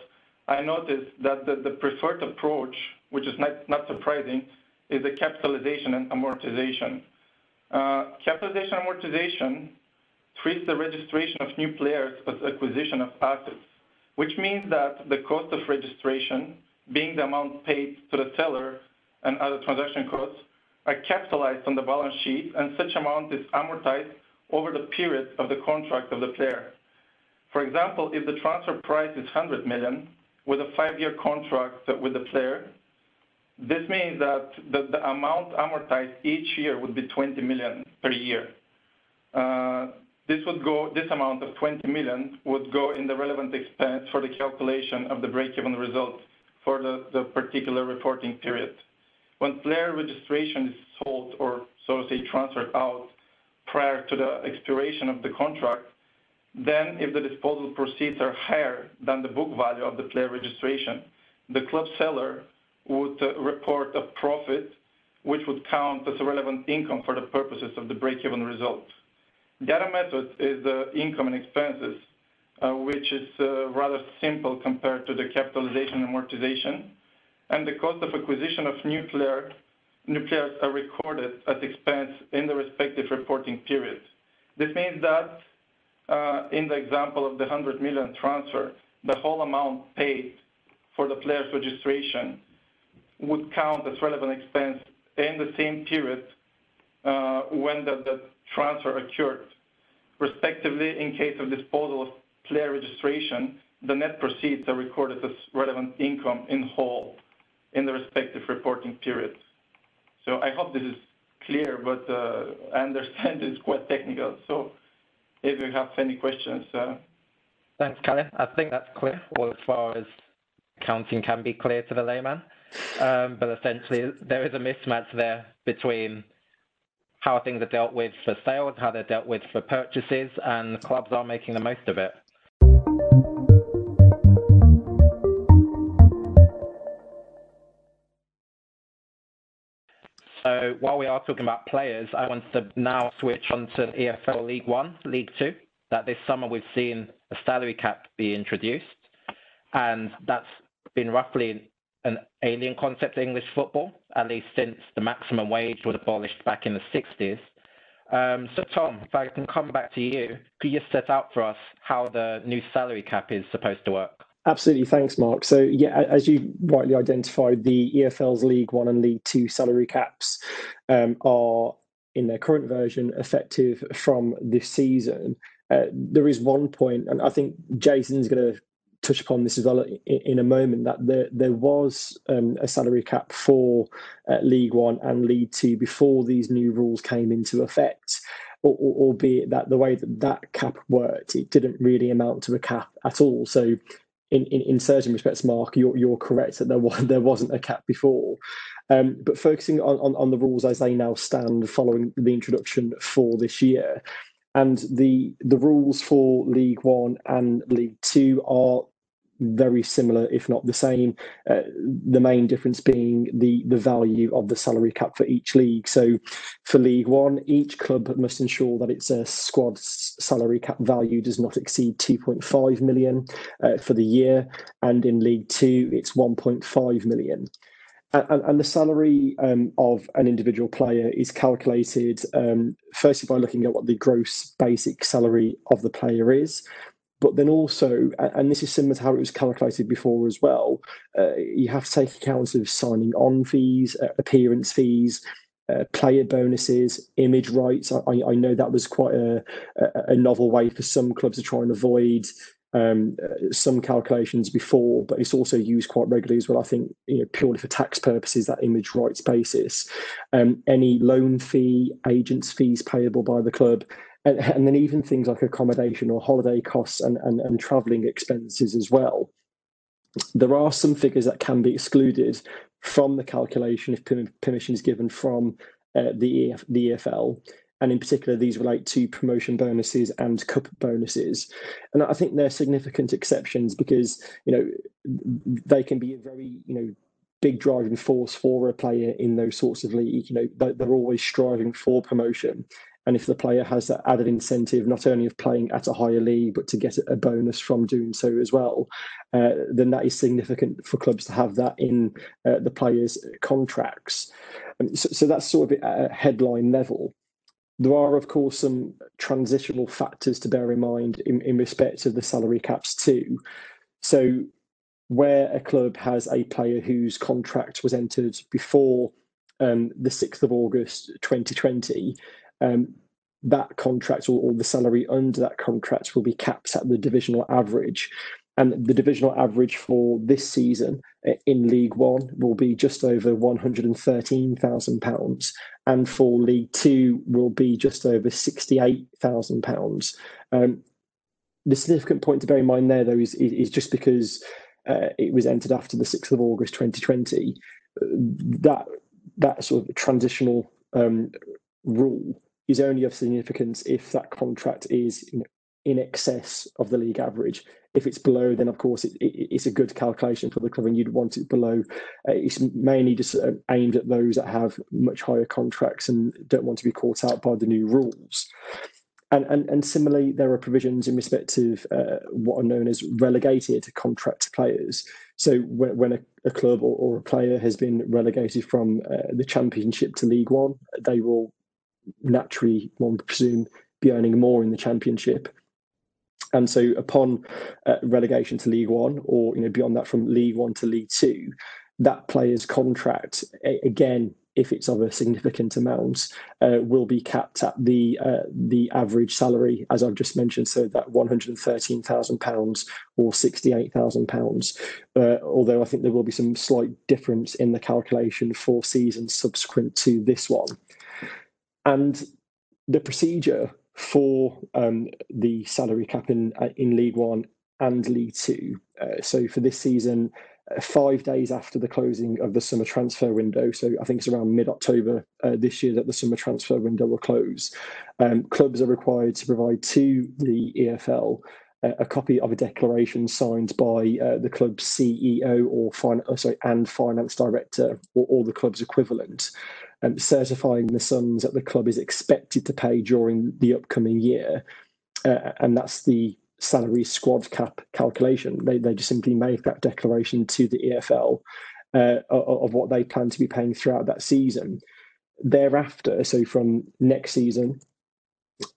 I noticed that the, preferred approach, which is not, not surprising, is the capitalization and amortization. Uh, capitalization and amortization treats the registration of new players as acquisition of assets, which means that the cost of registration, being the amount paid to the seller and other transaction costs, are capitalized on the balance sheet, and such amount is amortized over the period of the contract of the player. For example, if the transfer price is 100 million with a five-year contract with the player, this means that the, amount amortized each year would be 20 million per year. Uh, this amount of 20 million would go in the relevant expense for the calculation of the break-even result for the particular reporting period. When player registration is sold or so to say transferred out prior to the expiration of the contract, then if the disposal proceeds are higher than the book value of the player registration, the club seller would uh, report a profit which would count as a relevant income for the purposes of the break-even result. The other method is the income and expenses, uh, which is uh, rather simple compared to the capitalization and amortization, and the cost of acquisition of new, player, new players are recorded as expense in the respective reporting period. This means that uh, in the example of the 100 million transfer, the whole amount paid for the player's registration would count as relevant expense in the same period uh, when the, the, transfer occurred. Respectively, in case of disposal of player registration, the net proceeds are recorded as relevant income in whole in the respective reporting period. So I hope this is clear, but uh, I understand <laughs> it's quite technical. So if you have any questions. Thanks, Kalle. I think that's clear, or as far as accounting can be clear to the layman. Um, but essentially, there is a mismatch there between how things are dealt with for sales, how they're dealt with for purchases, and clubs are making the most of it. While we are talking about players, I want to now switch on to EFL League One, League Two. That this summer we've seen a salary cap be introduced, and that's been roughly an alien concept to English football, at least since the maximum wage was abolished back in the 60s. Um, so, Tom, if I can come back to you, could you set out for us how the new salary cap is supposed to work? Absolutely, thanks, Mark. So, yeah, as you rightly identified, the EFL's League One and League Two salary caps um, are, in their current version, effective from this season. Uh, there is one point, and I think Jason's going to touch upon this as well in, in a moment that there there was um, a salary cap for uh, League One and League Two before these new rules came into effect. Albeit that the way that that cap worked, it didn't really amount to a cap at all. So, in, in, in certain respects, Mark, you're you're correct that there was there wasn't a cap before. Um, but focusing on, on, on the rules as they now stand following the introduction for this year, and the the rules for League One and League Two are very similar, if not the same. Uh, the main difference being the the value of the salary cap for each league. So, for League One, each club must ensure that its uh, squad salary cap value does not exceed 2.5 million uh, for the year, and in League Two, it's 1.5 million. And, and, the salary um, of an individual player is calculated um, firstly by looking at what the gross basic salary of the player is, but then also, and this is similar to how it was calculated before as well, uh, you have to take account of signing on fees, uh, appearance fees, uh, player bonuses, image rights. I, I, know that was quite a, a, novel way for some clubs to try and avoid um, uh, some calculations before, but it's also used quite regularly as well. I think you know, purely for tax purposes, that image rights basis. Um, any loan fee, agents fees payable by the club, and, and, then even things like accommodation or holiday costs and, and, and traveling expenses as well. There are some figures that can be excluded from the calculation if permission is given from uh, the, EF, the EFL. and in particular, these relate to promotion bonuses and cup bonuses. And I think they're significant exceptions because you know they can be a very you know big driving force for a player in those sorts of league. You know they're always striving for promotion, and if the player has that added incentive, not only of playing at a higher league, but to get a bonus from doing so as well, uh, then that is significant for clubs to have that in uh, the players' contracts. And so, so that's sort of at a headline level. There are, of course, some transitional factors to bear in mind in, in respect of the salary caps too. So, where a club has a player whose contract was entered before um, the 6th of August 2020, um, that contract or, or, the salary under that contract will be capped at the divisional average. And the divisional average for this season uh, in League One will be just over £113,000. And for League Two will be just over £68,000. Um, the significant point to bear in mind there, though, is, is just because uh, it was entered after the 6th of August 2020, uh, that, that sort of transitional um, rule is only of significance if that contract is you know, in excess of the league average. If it's below, then of course it, it, it's a good calculation for the club, and you'd want it below. Uh, it's mainly just uh, aimed at those that have much higher contracts and don't want to be caught out by the new rules. And, and, and similarly, there are provisions in respect of uh, what are known as relegated contract players. So when, when a, a club or, or, a player has been relegated from uh, the Championship to League One, they will naturally, one would presume, be earning more in the championship. And so, upon uh, relegation to League One, or you know beyond that from League One to League Two, that player's contract again, if it's of a significant amount, uh, will be capped at the uh, the average salary, as I've just mentioned. So that one hundred thirteen thousand pounds or sixty eight thousand pounds. Uh, although I think there will be some slight difference in the calculation for seasons subsequent to this one. And the procedure for um, the salary cap in, uh, in League One and League Two. Uh, so for this season, uh, five days after the closing of the summer transfer window, so I think it's around mid October uh, this year that the summer transfer window will close, um, clubs are required to provide to the EFL uh, a copy of a declaration signed by uh, the club's CEO or fin- sorry, and finance director or, or the club's equivalent um, certifying the sums that the club is expected to pay during the upcoming year. Uh, and that's the salary squad cap calculation. They, they just simply make that declaration to the EFL uh, of, of what they plan to be paying throughout that season. Thereafter, so from next season,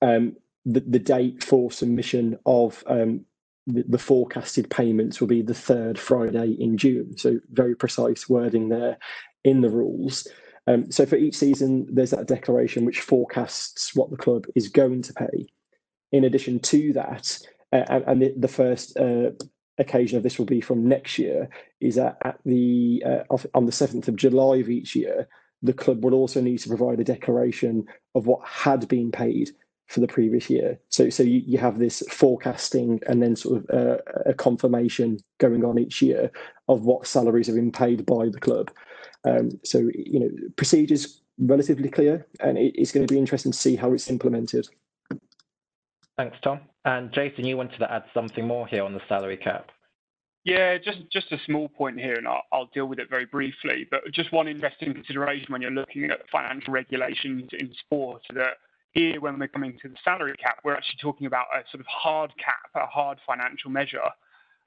um, the, the date for submission of um, the, the, forecasted payments will be the third Friday in June. So very precise wording there in the rules. Um, so for each season, there's that declaration which forecasts what the club is going to pay. In addition to that, uh, and, and the, the, first uh, occasion of this will be from next year, is that at the uh, on the seventh of July of each year, the club will also need to provide a declaration of what had been paid for the previous year. So, so you, you have this forecasting and then sort of uh, a confirmation going on each year of what salaries have been paid by the club. Um, so, you know, procedures relatively clear, and it, it's going to be interesting to see how it's implemented. Thanks, Tom. And Jason, you wanted to add something more here on the salary cap. Yeah, just just a small point here, and I'll, I'll, deal with it very briefly. But just one interesting consideration when you're looking at financial regulations in sport that here, when we're coming to the salary cap, we're actually talking about a sort of hard cap, a hard financial measure,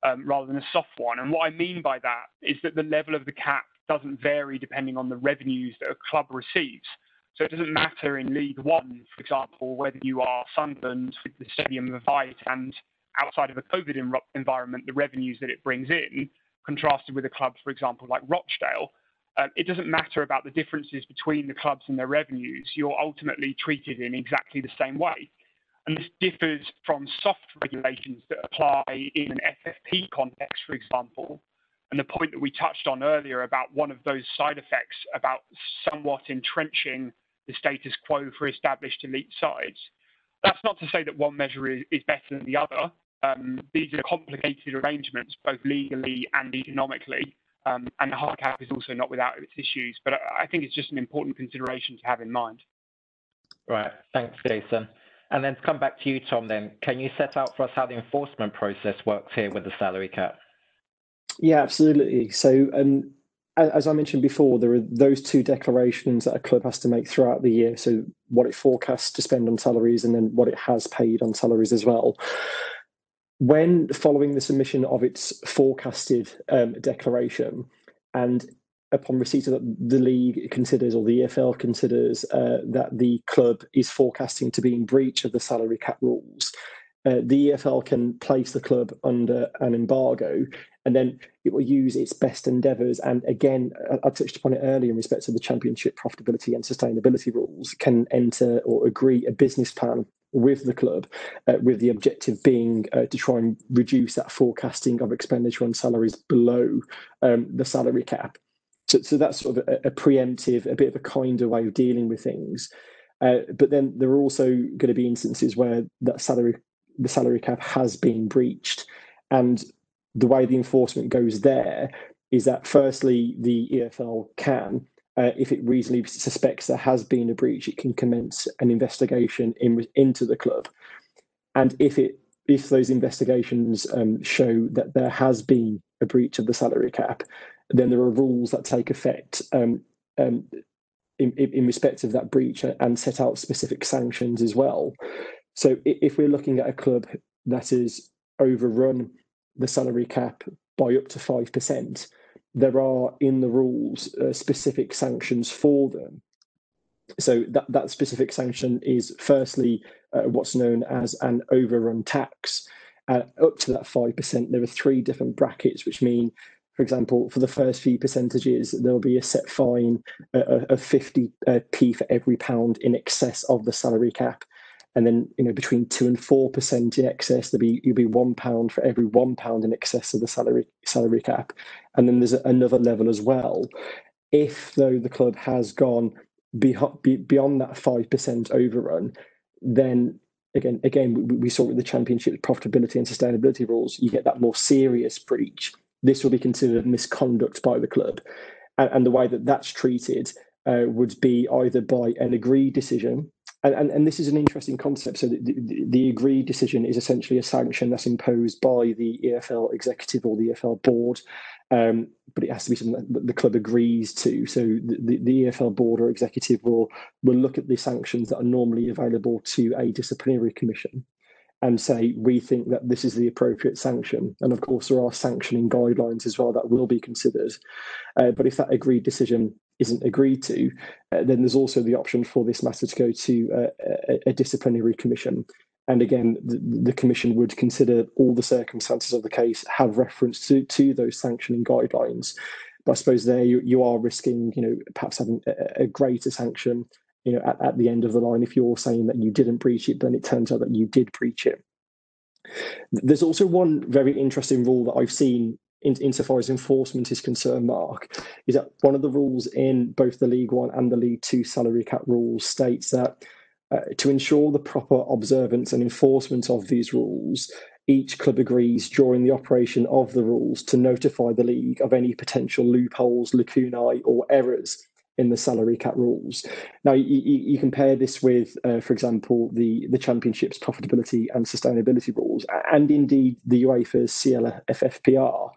um, rather than a soft one. And what I mean by that is that the level of the cap doesn't vary depending on the revenues that a club receives. So it doesn't matter in League One, for example, whether you are Sunderland with the Stadium of Light and outside of a COVID environment, the revenues that it brings in, contrasted with a club, for example, like Rochdale. Uh, it doesn't matter about the differences between the clubs and their revenues. You're ultimately treated in exactly the same way. And this differs from soft regulations that apply in an FFP context, for example, and the point that we touched on earlier about one of those side effects about somewhat entrenching the status quo for established elite sides. That's not to say that one measure is, is better than the other. Um, these are complicated arrangements, both legally and economically, um, and the hard cap is also not without its issues. But I think it's just an important consideration to have in mind. Right. Thanks, Jason. And then to come back to you, Tom, then, can you set out for us how the enforcement process works here with the salary cap? Yeah, absolutely. So, um, as I mentioned before, there are those two declarations that a club has to make throughout the year. So, what it forecasts to spend on salaries and then what it has paid on salaries as well. When following the submission of its forecasted um, declaration, and upon receipt of that, the league considers or the EFL considers uh, that the club is forecasting to be in breach of the salary cap rules, uh, the EFL can place the club under an embargo and then it will use its best endeavours. And again, I, touched upon it earlier in respect to the championship profitability and sustainability rules, can enter or agree a business plan with the club, uh, with the objective being uh, to try and reduce that forecasting of expenditure on salaries below um, the salary cap. So, so that's sort of a, a, preemptive, a bit of a kinder way of dealing with things. Uh, but then there are also going to be instances where that salary, the salary cap has been breached, and the way the enforcement goes there is that firstly the EFL can, uh, if it reasonably suspects there has been a breach, it can commence an investigation in, into the club, and if it if those investigations um, show that there has been a breach of the salary cap, then there are rules that take effect um, um, in, in respect of that breach and set out specific sanctions as well. So if we're looking at a club that is overrun the salary cap by up to 5%, there are in the rules uh, specific sanctions for them. So that, that specific sanction is firstly uh, what's known as an overrun tax. Uh, up to that 5%, there are three different brackets, which mean, for example, for the first few percentages, there'll be a set fine uh, of 50p uh, for every pound in excess of the salary cap and then you know between two and four percent in excess there'll be you'll be one pound for every one pound in excess of the salary salary cap. And then there's another level as well. If though the club has gone beyond that five percent overrun then again again we saw with the championship profitability and sustainability rules you get that more serious breach. This will be considered misconduct by the club. And, and the way that that's treated uh, would be either by an agreed decision and, and, and, this is an interesting concept. So the, the, the, agreed decision is essentially a sanction that's imposed by the EFL executive or the EFL board, um, but it has to be something that the club agrees to. So the, the EFL board or executive will will look at the sanctions that are normally available to a disciplinary commission and say we think that this is the appropriate sanction. And of course, there are sanctioning guidelines as well that will be considered. Uh, but if that agreed decision isn't agreed to, uh, then there's also the option for this matter to go to uh, a, a, disciplinary commission. And again, the, the, commission would consider all the circumstances of the case, have reference to, to those sanctioning guidelines. But I suppose there you, you are risking, you know, perhaps having a, a greater sanction, you know, at, at the end of the line if you're saying that you didn't breach it, then it turns out that you did breach it. There's also one very interesting rule that I've seen in, insofar as enforcement is concerned, Mark, is that one of the rules in both the League One and the League Two salary cap rules states that uh, to ensure the proper observance and enforcement of these rules, each club agrees during the operation of the rules to notify the league of any potential loopholes, lacunae, or errors in the salary cap rules. Now, you, you compare this with, uh, for example, the, the Championship's profitability and sustainability rules, and indeed the UEFA's CLFFPR.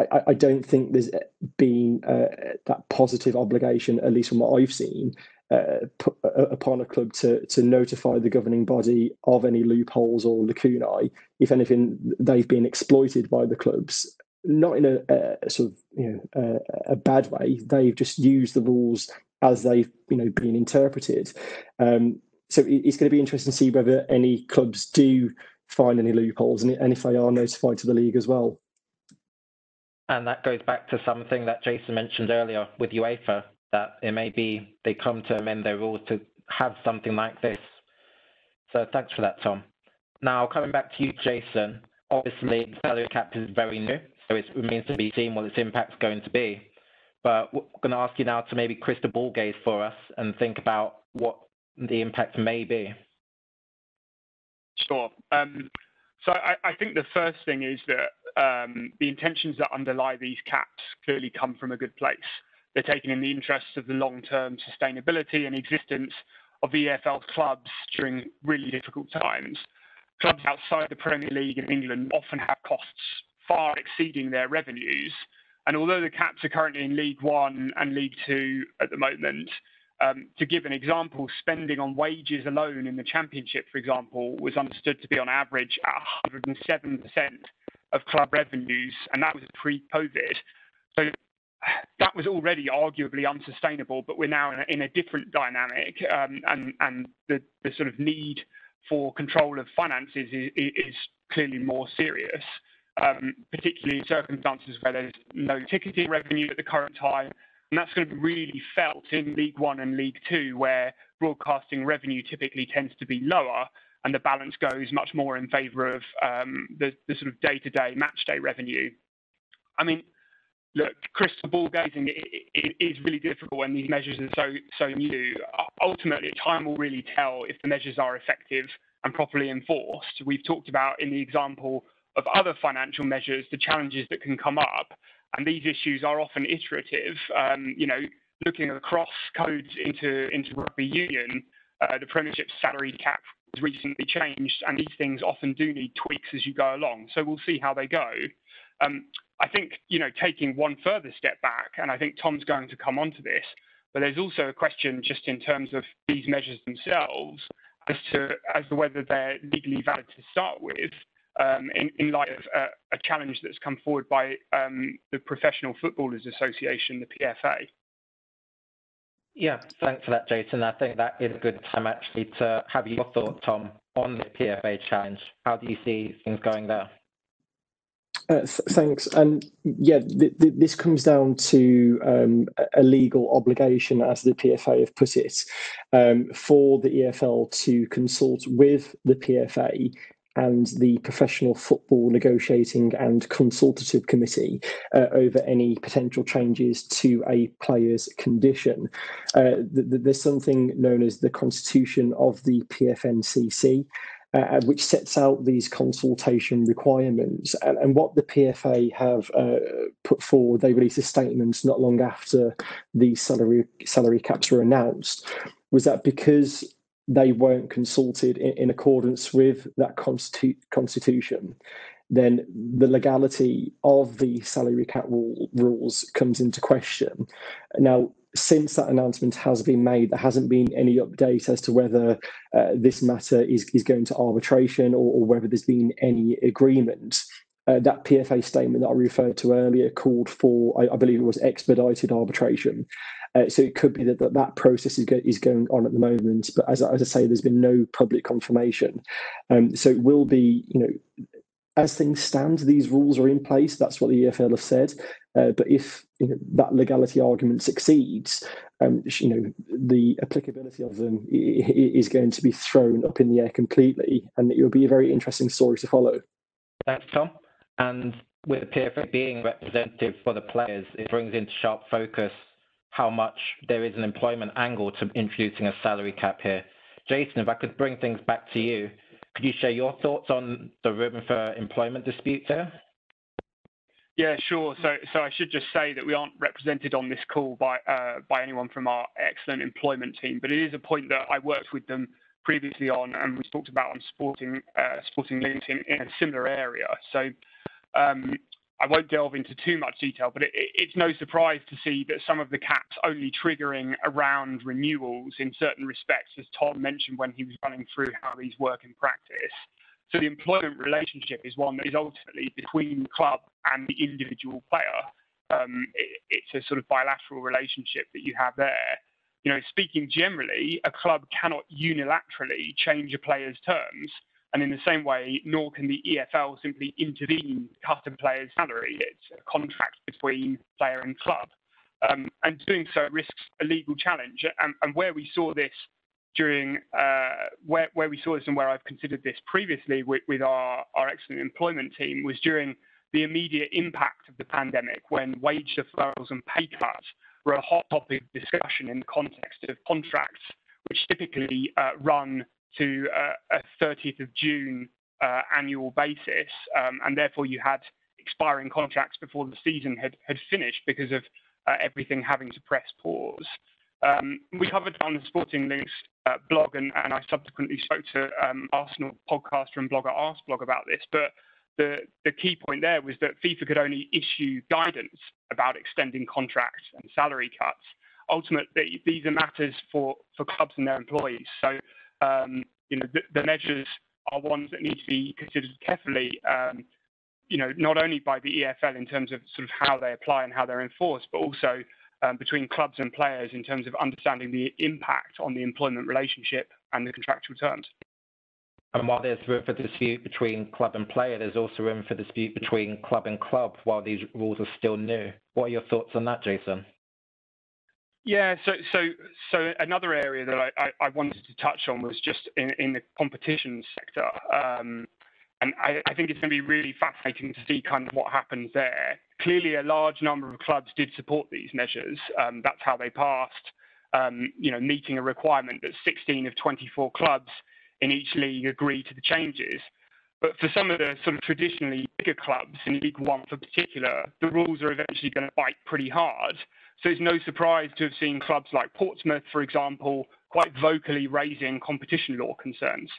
I, I don't think there's been uh, that positive obligation, at least from what I've seen, uh, uh, upon a club to to notify the governing body of any loopholes or lacunae. If anything, they've been exploited by the clubs not in a, a sort of you know a, a, bad way. They've just used the rules as they've you know been interpreted. Um, so it's going to be interesting to see whether any clubs do find any loopholes and, and if they are notified to the league as well. And that goes back to something that Jason mentioned earlier with UEFA that it may be they come to amend their rules to have something like this. So thanks for that, Tom. Now coming back to you, Jason. Obviously, the salary cap is very new so it remains to be seen what its impact's going to be. But we're going to ask you now to maybe crystal ball gaze for us and think about what the impact may be. Sure. Um, so I, I, think the first thing is that um, the intentions that underlie these caps clearly come from a good place. They're taken in the interests of the long-term sustainability and existence of EFL's clubs during really difficult times. Clubs outside the Premier League in England often have costs far exceeding their revenues. And although the caps are currently in League One and League Two at the moment, um, to give an example, spending on wages alone in the Championship, for example, was understood to be on average at 107% of club revenues, and that was pre-COVID. So that was already arguably unsustainable, but we're now in a, in a different dynamic, um, and and the, the sort of need for control of finances is, is clearly more serious, um, particularly in circumstances where there's no ticketing revenue at the current time, and that's going to be really felt in League One and League Two, where broadcasting revenue typically tends to be lower, and the balance goes much more in favour of um, the, the sort of day-to-day match day revenue. I mean, look, crystal ball gazing is really difficult when these measures are so so new. Ultimately, time will really tell if the measures are effective and properly enforced. We've talked about in the example of other financial measures the challenges that can come up, and these issues are often iterative. Um, you know, looking across codes into into rugby union, uh, the Premiership salary cap has recently changed, and these things often do need tweaks as you go along. So we'll see how they go. Um, I think you know taking one further step back, and I think Tom's going to come onto this, but there's also a question just in terms of these measures themselves as to as to whether they're legally valid to start with. Um, in, in, light of uh, a challenge that's come forward by um, the Professional Footballers Association, the PFA. Yeah, thanks for that, Jason. I think that is a good time actually to have your thoughts, Tom, on the PFA challenge. How do you see things going there? Uh, th- thanks. And yeah, th- th- this comes down to um, a legal obligation, as the PFA have put it, um, for the EFL to consult with the PFA and the Professional Football Negotiating and Consultative Committee uh, over any potential changes to a player's condition. Uh, th- th- there's something known as the Constitution of the PFNCC. Uh, which sets out these consultation requirements. And, and what the PFA have uh, put forward, they released a statement not long after the salary salary caps were announced, was that because they weren't consulted in, in accordance with that constitu- constitution, then the legality of the salary cap rule, rules comes into question. Now, since that announcement has been made, there hasn't been any update as to whether uh, this matter is, is going to arbitration or, or whether there's been any agreement. Uh, that PFA statement that I referred to earlier called for, I, I believe it was expedited arbitration. Uh, so it could be that, that that process is, go, is going on at the moment, but as, as I say, there's been no public confirmation. Um, so it will be, you know, as things stand, these rules are in place. That's what the EFL have said. Uh, but if you know, that legality argument succeeds, um, you know, the applicability of them is going to be thrown up in the air completely, and it will be a very interesting story to follow. Thanks, Tom. And with the PFA being representative for the players, it brings into sharp focus how much there is an employment angle to introducing a salary cap here. Jason, if I could bring things back to you, could you share your thoughts on the room for employment disputes there? Yeah, sure. So, so I should just say that we aren't represented on this call by uh, by anyone from our excellent employment team, but it is a point that I worked with them previously on, and we talked about on sporting uh, sporting links in, in, a similar area. So, um, I won't delve into too much detail, but it, it's no surprise to see that some of the caps only triggering around renewals in certain respects, as Tom mentioned when he was running through how these work in practice. So the employment relationship is one that is ultimately between the club and the individual player. Um, it, it's a sort of bilateral relationship that you have there. You know, speaking generally, a club cannot unilaterally change a player's terms and in the same way, nor can the EFL simply intervene, cut a player's salary. It's a contract between player and club. Um, and doing so risks a legal challenge. And, and where we saw this during, uh, where, where we saw this and where I've considered this previously with, with our, our excellent employment team was during the immediate impact of the pandemic when wage deferrals and pay cuts were a hot topic of discussion in the context of contracts which typically uh, run to a 30th of June uh, annual basis, um, and therefore you had expiring contracts before the season had, finished because of uh, everything having to press pause. Um, we covered on the Sporting Links uh, blog, and, I subsequently spoke to um, Arsenal podcaster and blogger Arsblog about this. But the, key point there was that FIFA could only issue guidance about extending contracts and salary cuts. Ultimately, these are matters for clubs and their employees. Um, you know, the, the, measures are ones that need to be considered carefully. Um, you know, not only by the EFL in terms of sort of how they apply and how they're enforced, but also um, between clubs and players in terms of understanding the impact on the employment relationship and the contractual terms. And while there's room for dispute between club and player, there's also room for dispute between club and club while these rules are still new. What are your thoughts on that, Jason? Yeah, so so so another area that I, I, wanted to touch on was just in, the competition sector. Um, and I, I, think it's going to be really fascinating to see kind of what happens there. Clearly, a large number of clubs did support these measures. Um, that's how they passed. Um, you know, meeting a requirement that 16 of 24 clubs in each league agree to the changes. But for some of the sort of traditionally bigger clubs in League One for particular, the rules are eventually going to bite pretty hard. So it's no surprise to have seen clubs like Portsmouth, for example, quite vocally raising competition law concerns.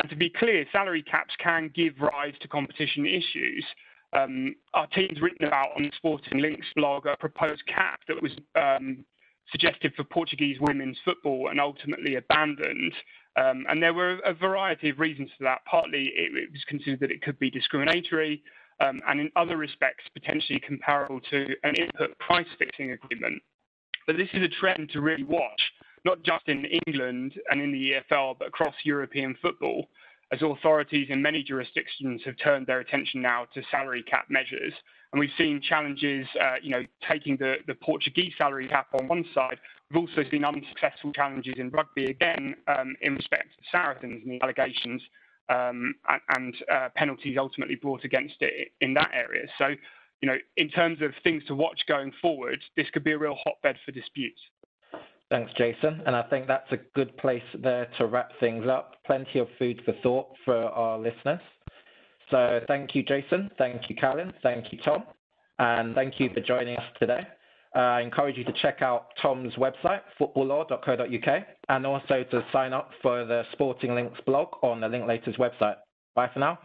And to be clear, salary caps can give rise to competition issues. Um, our team's written about on the Sporting Links blog a proposed cap that was um, suggested for Portuguese women's football and ultimately abandoned. Um, and there were a variety of reasons for that. Partly it, it was considered that it could be discriminatory, um, and in other respects, potentially comparable to an input price fixing agreement. But this is a trend to really watch, not just in England and in the EFL, but across European football, as authorities in many jurisdictions have turned their attention now to salary cap measures. And we've seen challenges, uh, you know, taking the, the Portuguese salary cap on one side. We've also seen unsuccessful challenges in rugby again um, in respect to Saracens and the allegations um, and, uh, penalties ultimately brought against it in that area. So, you know, in terms of things to watch going forward, this could be a real hotbed for disputes. Thanks, Jason. And I think that's a good place there to wrap things up. Plenty of food for thought for our listeners. So thank you, Jason. Thank you, Callum. Thank you, Tom. And thank you for joining us today. Uh, I encourage you to check out Tom's website, footballlaw.co.uk, and also to sign up for the Sporting Links blog on the Linklaters website. Bye for now.